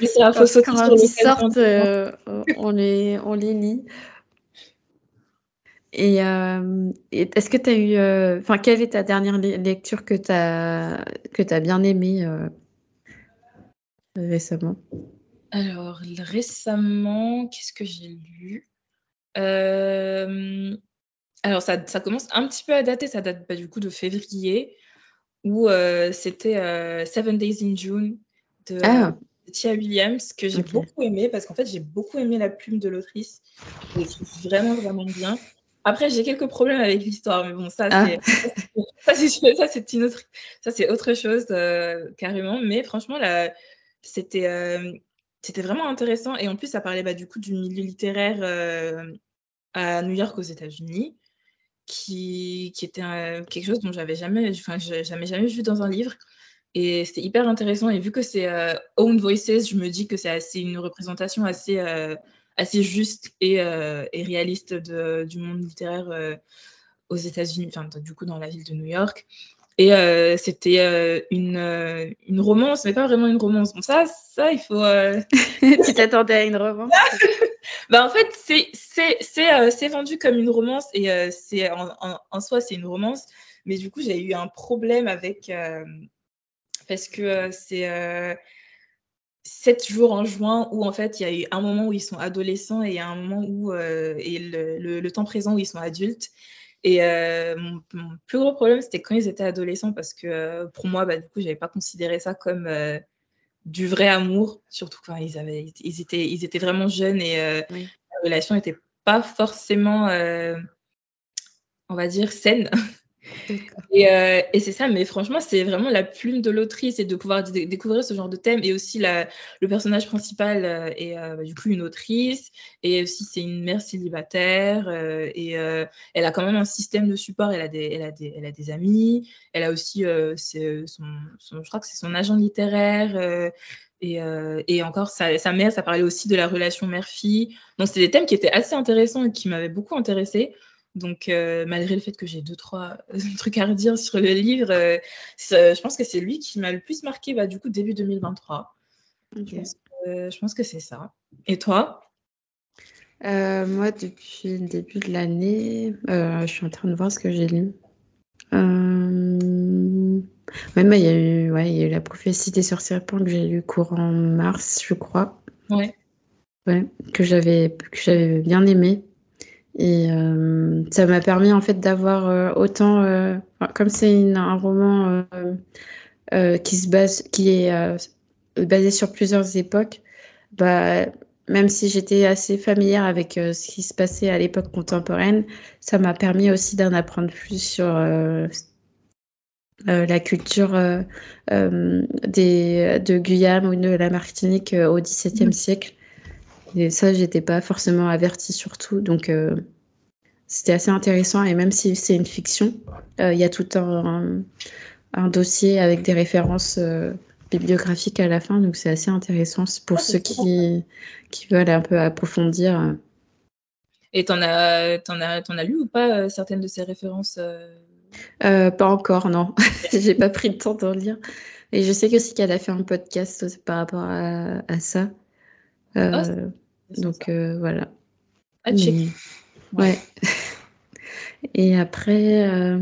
Mais c'est quand, quand ils sortent, euh, on, les, on les lit. Et, euh, est-ce que tu as eu. Euh, enfin, quelle est ta dernière lecture que tu as, que as bien aimée récemment? Alors, récemment, qu'est-ce que j'ai lu? Alors, ça, commence un petit peu à dater, ça date bah, du coup de février, où euh, c'était euh, Seven Days in June de, ah. Tia Williams, que j'ai beaucoup aimé, parce qu'en fait, j'ai beaucoup aimé la plume de l'autrice. Je trouve vraiment, vraiment bien. Après, j'ai quelques problèmes avec l'histoire, mais bon, ça, ah. c'est une autre, ça, c'est autre chose euh, carrément. Mais franchement, là, c'était, c'était vraiment intéressant. Et en plus, ça parlait bah, du coup du milieu littéraire à New York aux États-Unis qui, qui était quelque chose dont j'avais jamais, enfin, jamais, jamais vu dans un livre. Et c'était hyper intéressant. Et vu que c'est euh, Own Voices, je me dis que c'est une représentation assez, euh, assez juste et, euh, et réaliste de, du monde littéraire aux États-Unis, enfin, du coup, dans la ville de New York. Et c'était une, une romance, mais pas vraiment une romance. Bon, ça, ça il faut. tu t'attendais à une romance? Bah, en fait, euh, c'est vendu comme une romance et euh, c'est en, en, soi, c'est une romance. Mais du coup, j'ai eu un problème avec. Euh, parce que c'est 7 jours en juin où en fait, il y a eu un moment où ils sont adolescents et un moment où. et le, le, temps présent où ils sont adultes. Et mon, plus gros problème, c'était quand ils étaient adolescents, parce que pour moi, bah, du coup, j'avais pas considéré ça comme du vrai amour, surtout quand ils, avaient, ils, étaient, ils étaient vraiment jeunes et la relation n'était pas forcément, on va dire, saine. Euh, et, c'est ça, mais franchement, c'est vraiment la plume de l'autrice et de pouvoir découvrir ce genre de thème. Et aussi, le personnage principal euh, est euh, du coup une autrice, et aussi c'est une mère célibataire, et elle a quand même un système de support. Elle a des, amis, elle a aussi je crois que c'est son agent littéraire. Et, encore, sa, sa, mère, ça parlait aussi de la relation mère-fille. Donc, c'est des thèmes qui étaient assez intéressants et qui m'avaient beaucoup intéressée. Donc, euh, malgré le fait que j'ai deux, trois euh, trucs à redire sur le livre, euh, je pense que c'est lui qui m'a le plus marqué, bah, du coup, début 2023. Je pense, que c'est ça. Et toi? Moi, depuis le début de l'année, je suis en train de voir ce que j'ai lu. Même, il, y a eu, ouais, il y a eu La prophétie des sorcières que j'ai lu courant mars, je crois. Ouais. Ouais, que j'avais bien aimé. Et euh, ça m'a permis en fait d'avoir euh, autant, euh, comme c'est un roman qui se base, qui est basé sur plusieurs époques, bah, même si j'étais assez familière avec ce qui se passait à l'époque contemporaine, ça m'a permis aussi d'en apprendre plus sur la culture des, de Guyane ou de la Martinique au XVIIe mmh. siècle. Et ça, j'étais pas forcément avertie surtout. Donc, euh, c'était assez intéressant. Et même si c'est une fiction, euh, il y a tout un, un, dossier avec des références euh, bibliographiques à la fin. Donc, c'est assez intéressant pour ah, ceux qui, qui veulent un peu approfondir. Et t'en as, en as, as lu ou pas certaines de ces références Pas encore, non. J'ai pas pris le temps d'en lire. Et je sais aussi qu'elle a fait un podcast par rapport à, ça. Ah, donc euh, voilà. Ah, ouais. Et après, euh,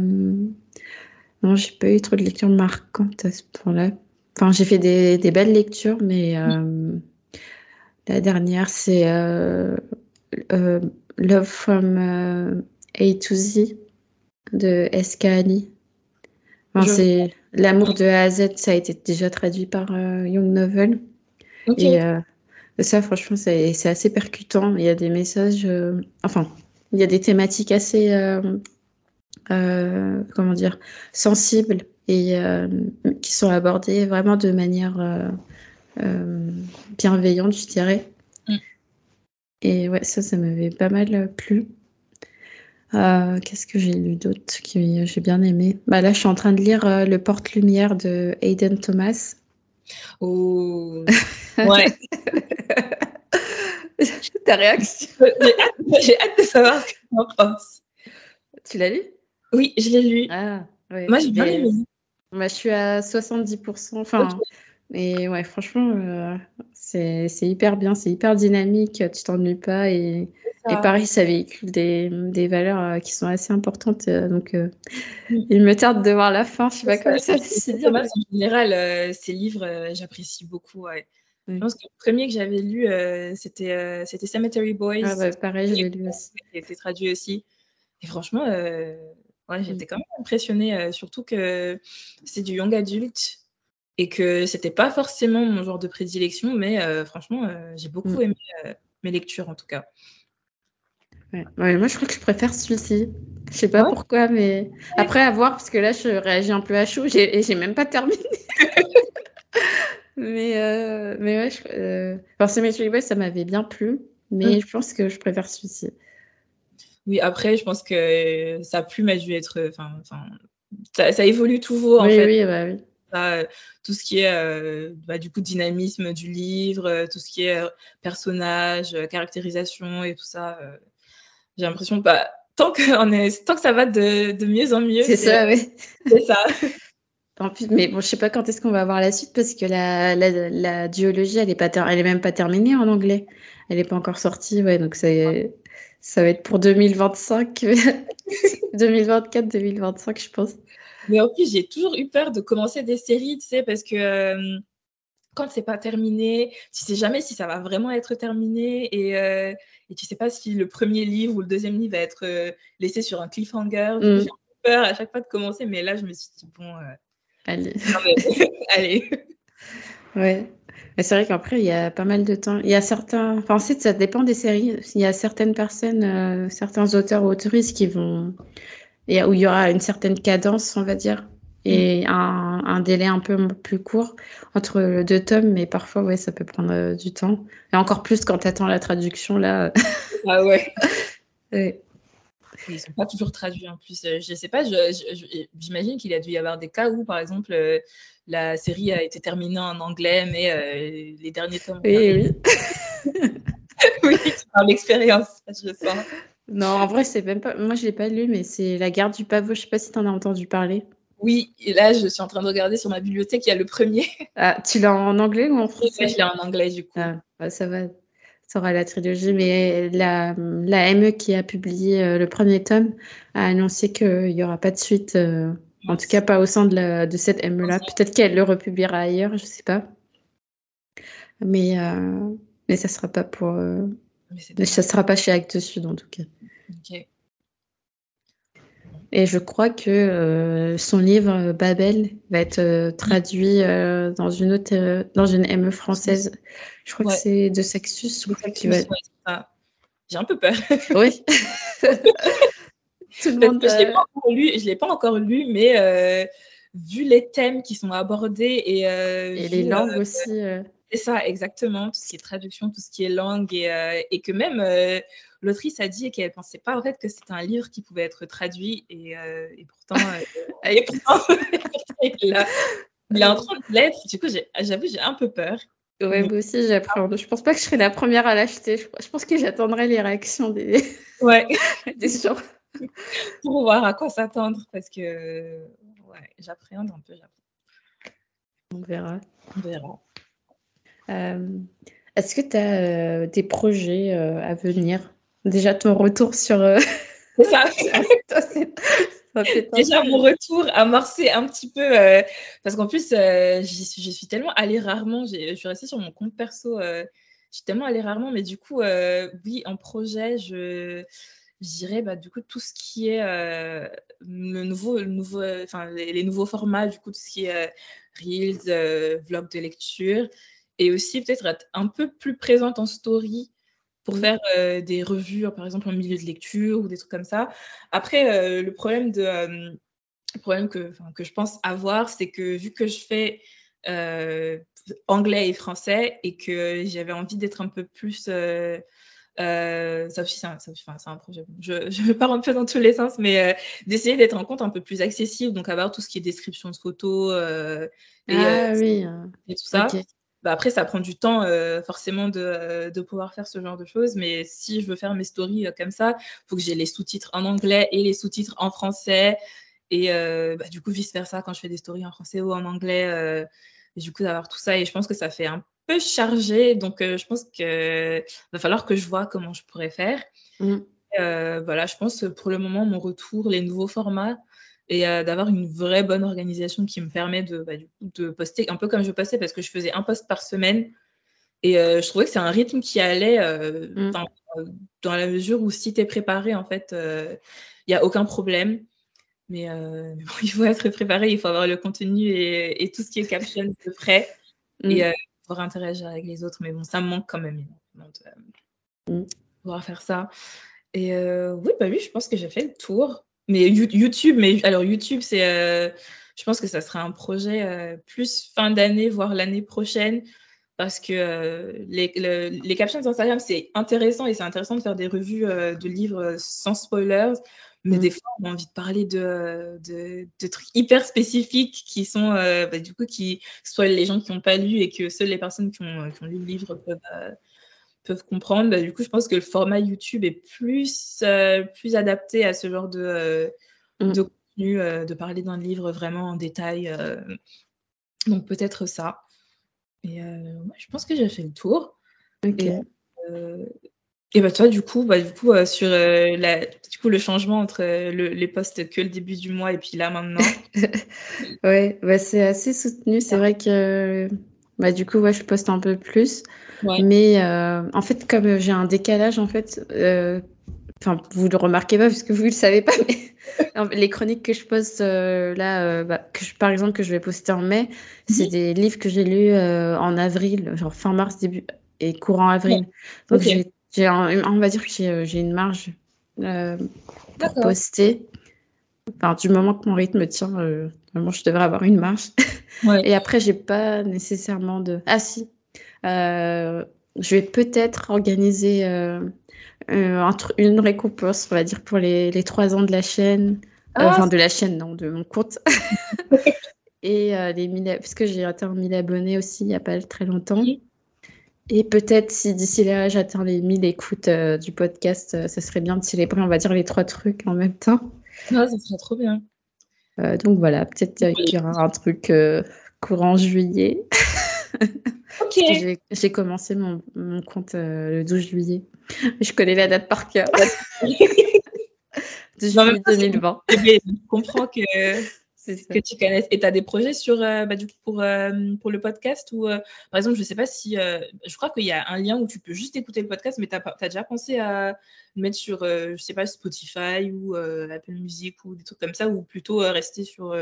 non, j'ai pas eu trop de lectures marquantes à ce point-là. Enfin, j'ai fait des, des, belles lectures, mais euh, la dernière, c'est Love from A to Z de S.K. Ali. c'est L'amour de A à Z, ça a été déjà traduit par Young Novel. Et ça, franchement, c'est assez percutant. Il y a des messages, euh, enfin, il y a des thématiques assez, euh, euh, comment dire, sensibles et qui sont abordées vraiment de manière bienveillante, je dirais. Mm. Et ouais, ça, ça m'avait pas mal plu. Qu'est-ce que j'ai lu d'autre que j'ai bien aimé? Bah Là, je suis en train de lire Le Porte-Lumière de Hayden Thomas. Oh, ouais. Ta réaction J'ai hâte, de savoir ce que tu en penses. Tu l'as lu? Oui, je l'ai lu. Ah, Moi, j'ai bien aimé. Moi, je suis à 70%. Enfin, mais ouais, franchement, euh, c'est hyper bien, c'est hyper dynamique, tu t'ennuies pas. Et, et, pareil, ça véhicule des, des valeurs euh, qui sont assez importantes. Euh, donc, il me tarde de voir la fin. Je sais pas comment ça se dire. En général, ces livres, j'apprécie beaucoup. Ouais. Je pense que le premier que j'avais lu, euh, c'était euh, c'était Cemetery Boys. Ah bah, pareil, je l'ai lu aussi. Qui a été traduit aussi. Et franchement, euh, ouais, j'étais quand même impressionnée, surtout que c'est du young adulte et que c'était pas forcément mon genre de prédilection, mais franchement, j'ai beaucoup mm. aimé mes lectures en tout cas. Ouais. moi, je crois que je préfère celui-ci. Je sais pas pourquoi, mais après à voir, parce que là, je réagis un peu à chaud et j'ai même pas terminé. Mais, euh, mais ouais, je, euh... enfin, ça m'avait bien plu, mais mm. je pense que je préfère celui-ci. Oui, après, je pense que sa plume a dû être. Enfin, ça, ça, évolue toujours, en oui, fait. Oui, bah, oui. Ça, tout ce qui est euh, bah, du coup dynamisme du livre, tout ce qui est euh, personnage, caractérisation et tout ça, j'ai l'impression bah, tant que on est tant que ça va de, de mieux en mieux. C'est ça, oui. C'est ça. mais bon, je sais pas quand est-ce qu'on va avoir la suite parce que la, la, la duologie, elle est pas elle est même pas terminée en anglais. Elle est pas encore sortie, ouais, donc ça, ça va être pour 2025, 2024, 2025, je pense. Mais en plus, j'ai toujours eu peur de commencer des séries, tu sais, parce que euh, quand c'est pas terminé, tu sais jamais si ça va vraiment être terminé et, euh, et tu sais pas si le premier livre ou le deuxième livre va être euh, laissé sur un cliffhanger. J'ai mm. peur à chaque fois de commencer, mais là je me suis dit bon, euh, allez, allez. ouais. C'est vrai qu'après, il y a pas mal de temps. Il y a certains. Enfin, ensuite, ça dépend des séries. Il y a certaines personnes, certains auteurs ou autrices qui vont. Où il y aura une certaine cadence, on va dire et un, un, délai un peu plus court entre deux tomes, mais parfois, ouais, ça peut prendre euh, du temps. Et encore plus quand tu attends la traduction, là. ah ouais. ouais. Ils sont pas toujours traduits en plus. Euh, je sais pas, j'imagine qu'il a dû y avoir des cas où, par exemple, euh, la série a été terminée en anglais, mais les derniers tomes. Oui, oui. oui, tu parles d'expérience, je sens. Non, en vrai, c'est même pas. Moi, je l'ai pas lu, mais c'est La Garde du Pavot. Je sais pas si tu en as entendu parler. Oui, et là, je suis en train de regarder sur ma bibliothèque, il y a le premier. Ah, tu l'as en anglais ou en français? Je l'ai en anglais, du coup. Ah, bah, ça va, ça aura la trilogie. Mais la, la ME qui a publié euh, le premier tome a annoncé qu'il n'y aura pas de suite, euh, en tout cas pas au sein de, la, de cette ME-là. Peut-être qu'elle le republiera ailleurs, je ne sais pas. Mais, euh, mais ça ne sera pas pour. Ça sera pas chez Actes Sud, en tout cas. Et je crois que euh, son livre Babel va être euh, traduit euh, dans une autre, dans une ME française. Je crois que c'est de Sexus. J'ai un peu peur. Oui. Tout le monde. Je ne l'ai pas encore lu, mais vu les thèmes qui sont abordés et, et les langues aussi. C'est ça, exactement. Tout ce qui est traduction, tout ce qui est langue et, et que même l'autrice a dit qu'elle pensait pas en fait que c'était un livre qui pouvait être traduit et, euh, pourtant, euh, et pourtant il, a, il en train de l'être. Du coup, j'avoue, j'ai un peu peur. Ouais, moi aussi, j'apprends. Je pense pas que je serai la première à l'acheter. Je, pense que j'attendrai les réactions des, ouais. des gens. Pour voir à quoi s'attendre parce que ouais, j'appréhende un peu. On verra. On verra. Euh, est-ce que tu as des projets à venir? Déjà ton retour sur. Euh, ça. déjà mon retour amorcé un petit peu euh, parce qu'en plus euh, je suis tellement allée rarement je suis restée sur mon compte perso je suis tellement allée rarement mais du coup oui en projet je dirais bah, du coup tout ce qui est le nouveau, le nouveau enfin les, les, nouveaux formats du coup tout ce qui est reels vlog de lecture et aussi peut-être être un peu plus présente en story pour faire euh, des revues, par exemple en milieu de lecture ou des trucs comme ça. Après, euh, le problème, de, euh, problème que, que je pense avoir, c'est que vu que je fais anglais et français et que j'avais envie d'être un peu plus... ça aussi, c'est un, un, projet. Je ne vais pas rentrer dans tous les sens, mais d'essayer d'être en compte un peu plus accessible, donc avoir tout ce qui est description de photos et, ah, oui. et tout ça. Bah, après, ça prend du temps euh, forcément de, de, pouvoir faire ce genre de choses. Mais si je veux faire mes stories euh, comme ça, il faut que j'ai les sous-titres en anglais et les sous-titres en français. Et euh, bah, du coup, vice-versa, quand je fais des stories en français ou en anglais, du coup, d'avoir tout ça. Et je pense que ça fait un peu chargé. Donc, je pense qu'il va falloir que je vois comment je pourrais faire. Mmh. voilà, je pense pour le moment, mon retour, les nouveaux formats, et euh, d'avoir une vraie bonne organisation qui me permet de, bah, du coup, de poster un peu comme je passais parce que je faisais un post par semaine. Et euh, je trouvais que c'est un rythme qui allait euh, mmh. dans, la mesure où si tu es préparé, en fait, il n'y a aucun problème. Mais, il faut être préparé, il faut avoir le contenu et, tout ce qui est caption de près mmh. et pouvoir interagir avec les autres. Mais bon, ça me manque quand même de mmh. pouvoir faire ça. Et oui, bah oui, je pense que j'ai fait le tour. Mais YouTube, mais alors YouTube, c'est, euh, je pense que ça sera un projet euh, plus fin d'année, voire l'année prochaine, parce que euh, les, les, captions Instagram, c'est intéressant et c'est intéressant de faire des revues de livres sans spoilers. Mais des mmh. fois, on a envie de parler de, de, trucs hyper spécifiques qui sont, bah, du coup, qui soit les gens qui n'ont pas lu et que seules les personnes qui ont, qui ont lu le livre peuvent, peuvent comprendre. Bah, du coup, je pense que le format YouTube est plus, euh, plus adapté à ce genre de, euh, mm. de contenu, euh, de parler d'un livre vraiment en détail. donc peut-être ça. Et je pense que j'ai fait le tour. Et, et bah, toi, du coup, bah, du coup sur la, du coup, le changement entre les postes que le début du mois et puis là maintenant. ouais, bah, c'est assez soutenu. C'est vrai que Bah, du coup, ouais, je poste un peu plus. Mais en fait, comme j'ai un décalage, en fait, enfin, vous le remarquez pas parce que vous le savez pas, mais les chroniques que je poste là, bah, que je, par exemple, que je vais poster en mai, c'est des livres que j'ai lus en avril, genre fin mars, début et courant avril. Donc, j'ai, on va dire que j'ai une marge pour poster. Enfin, du moment que mon rythme tient, euh, je devrais avoir une marche. Et après, j'ai pas nécessairement de. Ah si, euh, je vais peut-être organiser euh, une récompense, on va dire, pour les, les trois ans de la chaîne. Ah, enfin, de la chaîne, non, de mon compte. Et les 1000, parce que j'ai atteint 1000 abonnés aussi il n'y a pas très longtemps. Et peut-être si d'ici là j'atteins les 1000 écoutes du podcast, ça serait bien de célébrer, on va dire, les trois trucs en même temps. Ah, ça serait trop bien. Euh, donc voilà, peut-être qu'il y aura un truc euh, courant juillet. ok. J'ai commencé mon, mon compte euh, le 12 juillet. Je connais la date par cœur. 12 juillet 2020. Je comprends que que tu connaisses. Et tu as des projets sur, euh, bah, du coup, pour, euh, pour le podcast ou, par exemple, je ne sais pas si. je crois qu'il y a un lien où tu peux juste écouter le podcast, mais tu as, déjà pensé à le mettre sur, je ne sais pas, Spotify ou Apple Music ou des trucs comme ça, ou plutôt rester sur,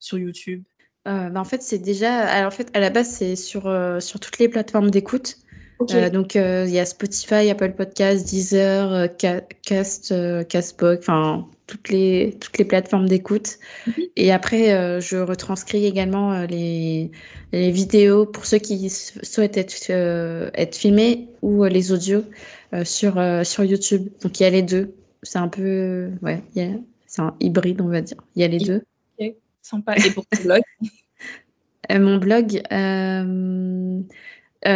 sur YouTube? Bah, En fait, c'est déjà. Alors, en fait, à la base, c'est sur, sur toutes les plateformes d'écoute. donc, il y a Spotify, Apple Podcasts, Deezer, Cast, Castbox, enfin, toutes les, toutes les plateformes d'écoute. Mhm. Et après, euh, je retranscris également euh, les, les, vidéos pour ceux qui souhaitent être, euh, être filmés ou les audios sur, sur YouTube. Donc il y a les deux. C'est un peu. Ouais, c'est un hybride, on va dire. Il y a les deux. Sympa. Et pour ton blog Mon blog.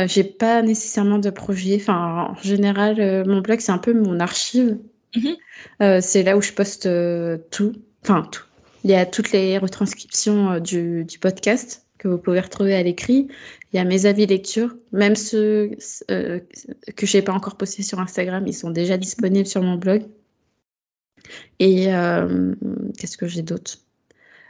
j'ai pas nécessairement de projet. Enfin, en général, mon blog, c'est un peu mon archive. Mhm. Euh, c'est là où je poste euh, tout, enfin tout. Il y a toutes les retranscriptions euh, du, podcast que vous pouvez retrouver à l'écrit. Il y a mes avis lecture, même ceux que je n'ai pas encore postés sur Instagram, ils sont déjà disponibles sur mon blog. Et qu'est-ce que j'ai d'autre?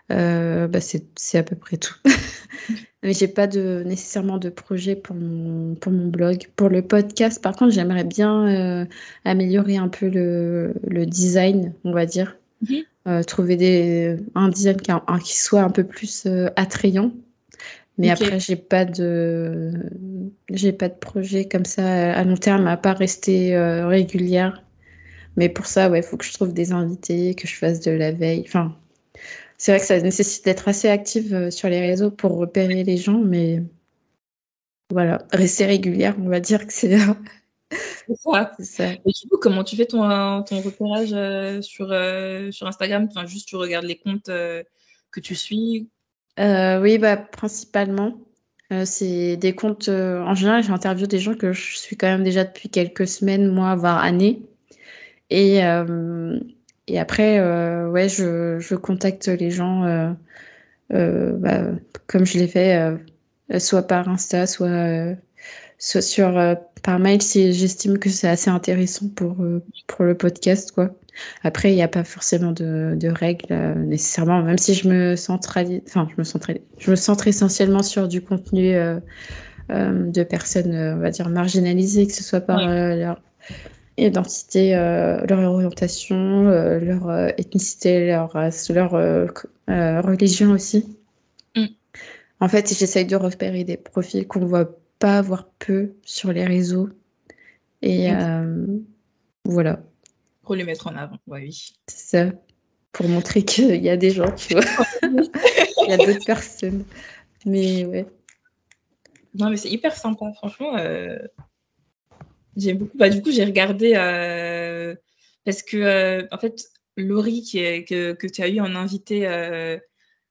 Bah c'est à peu près tout. Mais j'ai pas de, nécessairement de projet pour mon, pour mon blog. Pour le podcast, par contre, j'aimerais bien euh, améliorer un peu le, le, design, on va dire. Mhm. Euh, trouver des, un design qui, qui, soit un peu plus euh, attrayant. Mais après, j'ai pas de, j'ai pas de projet comme ça à long terme, à part rester régulière. Mais pour ça, ouais, il faut que je trouve des invités, que je fasse de la veille. Enfin, c'est vrai que ça nécessite d'être assez active euh, sur les réseaux pour repérer les gens, mais voilà, rester régulière, on va dire que c'est c'est ça. Et du coup, comment tu fais ton, ton repérage euh, sur, euh, sur Instagram? Enfin, Juste tu regardes les comptes que tu suis? Oui, bah, principalement. c'est des comptes. en général, j'interviewe des gens que je suis quand même déjà depuis quelques semaines, mois, voire années. Et, et après, euh, ouais, je, je, contacte les gens euh, euh, bah, comme je l'ai fait, soit par Insta, soit, soit sur, par mail si j'estime que c'est assez intéressant pour, pour le podcast. Quoi. Après, il n'y a pas forcément de, de règles nécessairement, même si je me centralise, enfin, je me centralise, je me centre essentiellement sur du contenu de personnes, on va dire, marginalisées, que ce soit par leur identité, euh, leur orientation, euh, leur euh, ethnicité, leur race, leur religion aussi. Mm. En fait, j'essaye de repérer des profils qu'on ne voit pas, voire peu sur les réseaux. Et voilà. Pour les mettre en avant, oui. C'est ça. Pour montrer qu'il y a des gens, tu vois. Il y a d'autres personnes. Mais ouais. Non, mais c'est hyper sympa, franchement. J'aime beaucoup. Bah, du coup, j'ai regardé euh, parce que, euh, en fait, Laurie, qui est, que, que, tu as eu en invité, euh,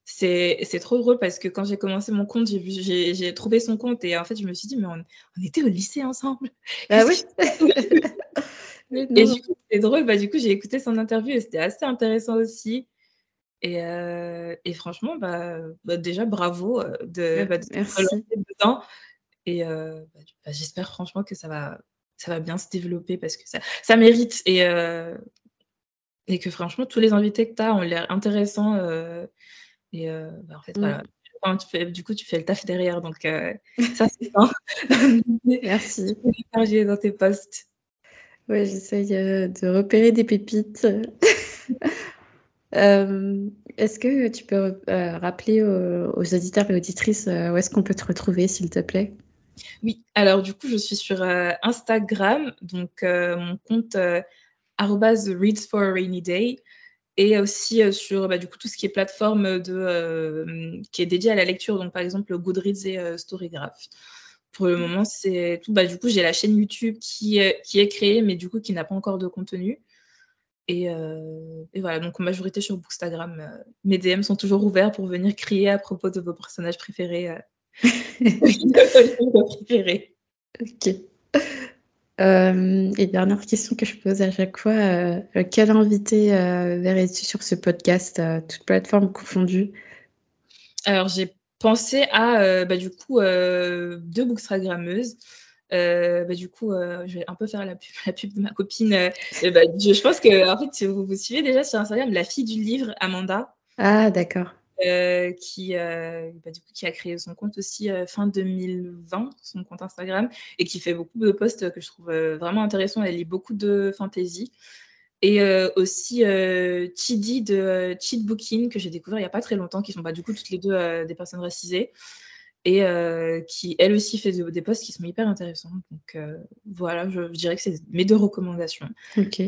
c'est trop drôle parce que quand j'ai commencé mon compte, j'ai trouvé son compte et en fait, je me suis dit, mais on, on était au lycée ensemble. Ah oui Et du coup, c'est drôle. Bah, du coup, j'ai écouté son interview et c'était assez intéressant aussi. Et, et franchement, bah, bah, déjà, bravo de, bah, de dedans. Et bah, j'espère franchement que ça va, ça va bien se développer parce que ça, ça mérite. Et, euh, et que franchement, tous les invités que tu as ont l'air intéressants. Euh, et euh, bah, en fait, voilà, tu fais, du coup, tu fais le taf derrière. Donc, ça, c'est bien. Merci. Tu dans tes posts. Oui, j'essaye de repérer des pépites. est-ce que tu peux rappeler aux, aux, auditeurs et auditrices où est-ce qu'on peut te retrouver, s'il te plaît? Oui, alors du coup, je suis sur Instagram, donc mon compte reads for a rainy day et aussi euh, sur bah, tout ce qui est plateforme euh, qui est dédiée à la lecture, donc par exemple Goodreads et euh, Storygraph. Pour le moment, c'est tout. Bah, du coup, j'ai la chaîne YouTube qui est, créée, mais du coup, qui n'a pas encore de contenu. Et, et, voilà, donc en majorité sur Bookstagram. mes DM sont toujours ouverts pour venir crier à propos de vos personnages préférés. Préférés. Ok. Euh, et dernière question que je pose à chaque fois, euh, quel invité euh, verrais-tu sur ce podcast, toutes plateformes confondues Alors j'ai pensé à bah, du coup deux bookstagrammeuses. Bah, du coup, je vais un peu faire la pub, la pub de ma copine. Bah, je, pense que en fait, vous, vous suivez déjà sur Instagram la fille du livre, Amanda. Ah, d'accord. Euh, qui, euh, bah, du coup, qui a créé son compte aussi euh, fin 2020, son compte Instagram, et qui fait beaucoup de posts que je trouve vraiment intéressants. Elle lit beaucoup de fantasy. Et aussi Chidi de Cheat Booking, que j'ai découvert il n'y a pas très longtemps, qui sont pas bah, du coup toutes les deux des personnes racisées et qui elle aussi fait des posts qui sont hyper intéressants. Donc voilà, je, dirais que c'est mes deux recommandations. Ok.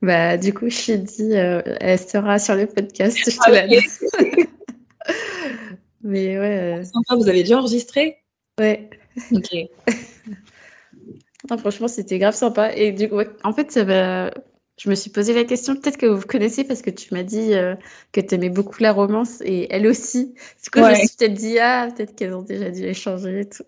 Bah du coup, Chidi, elle sera sur le podcast. Je te ah, la Mais ouais. Sympa, vous avez déjà enregistré? Ouais. Ok. franchement, c'était grave sympa. Et du coup, en fait, je me suis posé la question, peut-être que vous connaissez parce que tu m'as dit euh, que tu aimais beaucoup la romance et elle aussi. Du coup, je me suis peut-être dit, ah, peut-être qu'elles ont déjà dû échanger et tout.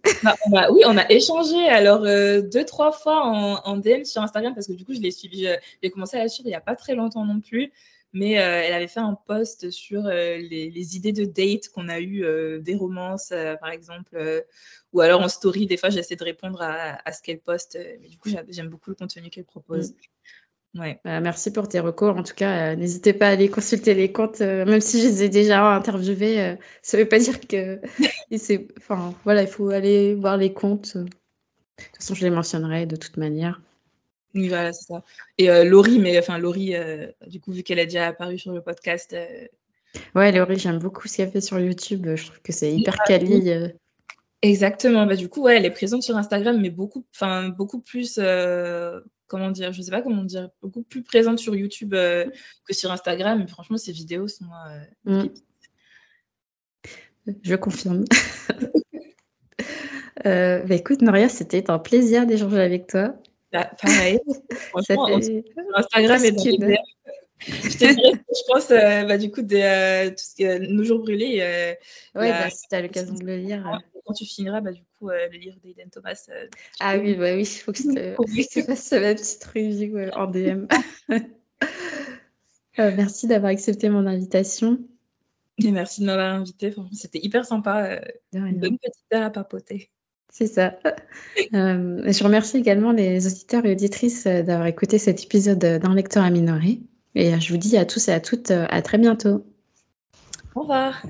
Bah, oui, on a échangé alors euh, deux, trois fois en, en, DM sur Instagram parce que du coup, je l'ai suivi, j'ai commencé à la suivre il n'y a pas très longtemps non plus mais euh, elle avait fait un post sur euh, les, idées de date qu'on a eues, euh, des romances, par exemple, ou alors en story, des fois, j'essaie de répondre à, ce qu'elle poste, mais du coup, j'aime beaucoup le contenu qu'elle propose. Mm. Ouais. Bah, merci pour tes recours. En tout cas, n'hésitez pas à aller consulter les comptes, même si je les ai déjà interviewés. ça ne veut pas dire que. enfin, voilà, il faut aller voir les comptes. De toute façon, je les mentionnerai de toute manière. Oui, voilà, c'est ça. Et euh, Laurie, mais enfin, Laurie, euh, du coup, vu qu'elle a déjà apparu sur le podcast. Euh, ouais, Laurie, j'aime beaucoup ce qu'elle fait sur YouTube. Je trouve que c'est hyper quali. Exactement. Bah, du coup, ouais, elle est présente sur Instagram, mais beaucoup, enfin, beaucoup plus. comment dire Je sais pas comment dire. Beaucoup plus présente sur YouTube que sur Instagram. Mais franchement, ses vidéos sont. Mm. Je confirme. bah, écoute, Noria, c'était un plaisir d'échanger avec toi. Bah, pareil. Franchement, Instagram est dans je te dirais, je pense, euh, bah, du coup, des, euh, tout ce que, Nos jours brûlés. Euh, oui, bah, si tu as l'occasion de le lire. Quand tu finiras, bah, du coup, le livre d'Aiden Thomas. ah oui, bah oui, il faut que je te, fasse ma petite review en DM. merci d'avoir accepté mon invitation. Et merci de m'avoir invité. C'était hyper sympa. Une bonne petite heure à papoter. C'est ça. Euh, je remercie également les auditeurs et auditrices euh, d'avoir écouté cet épisode d'un lecteur à minorer. Et je vous dis à tous et à toutes à très bientôt. Au revoir.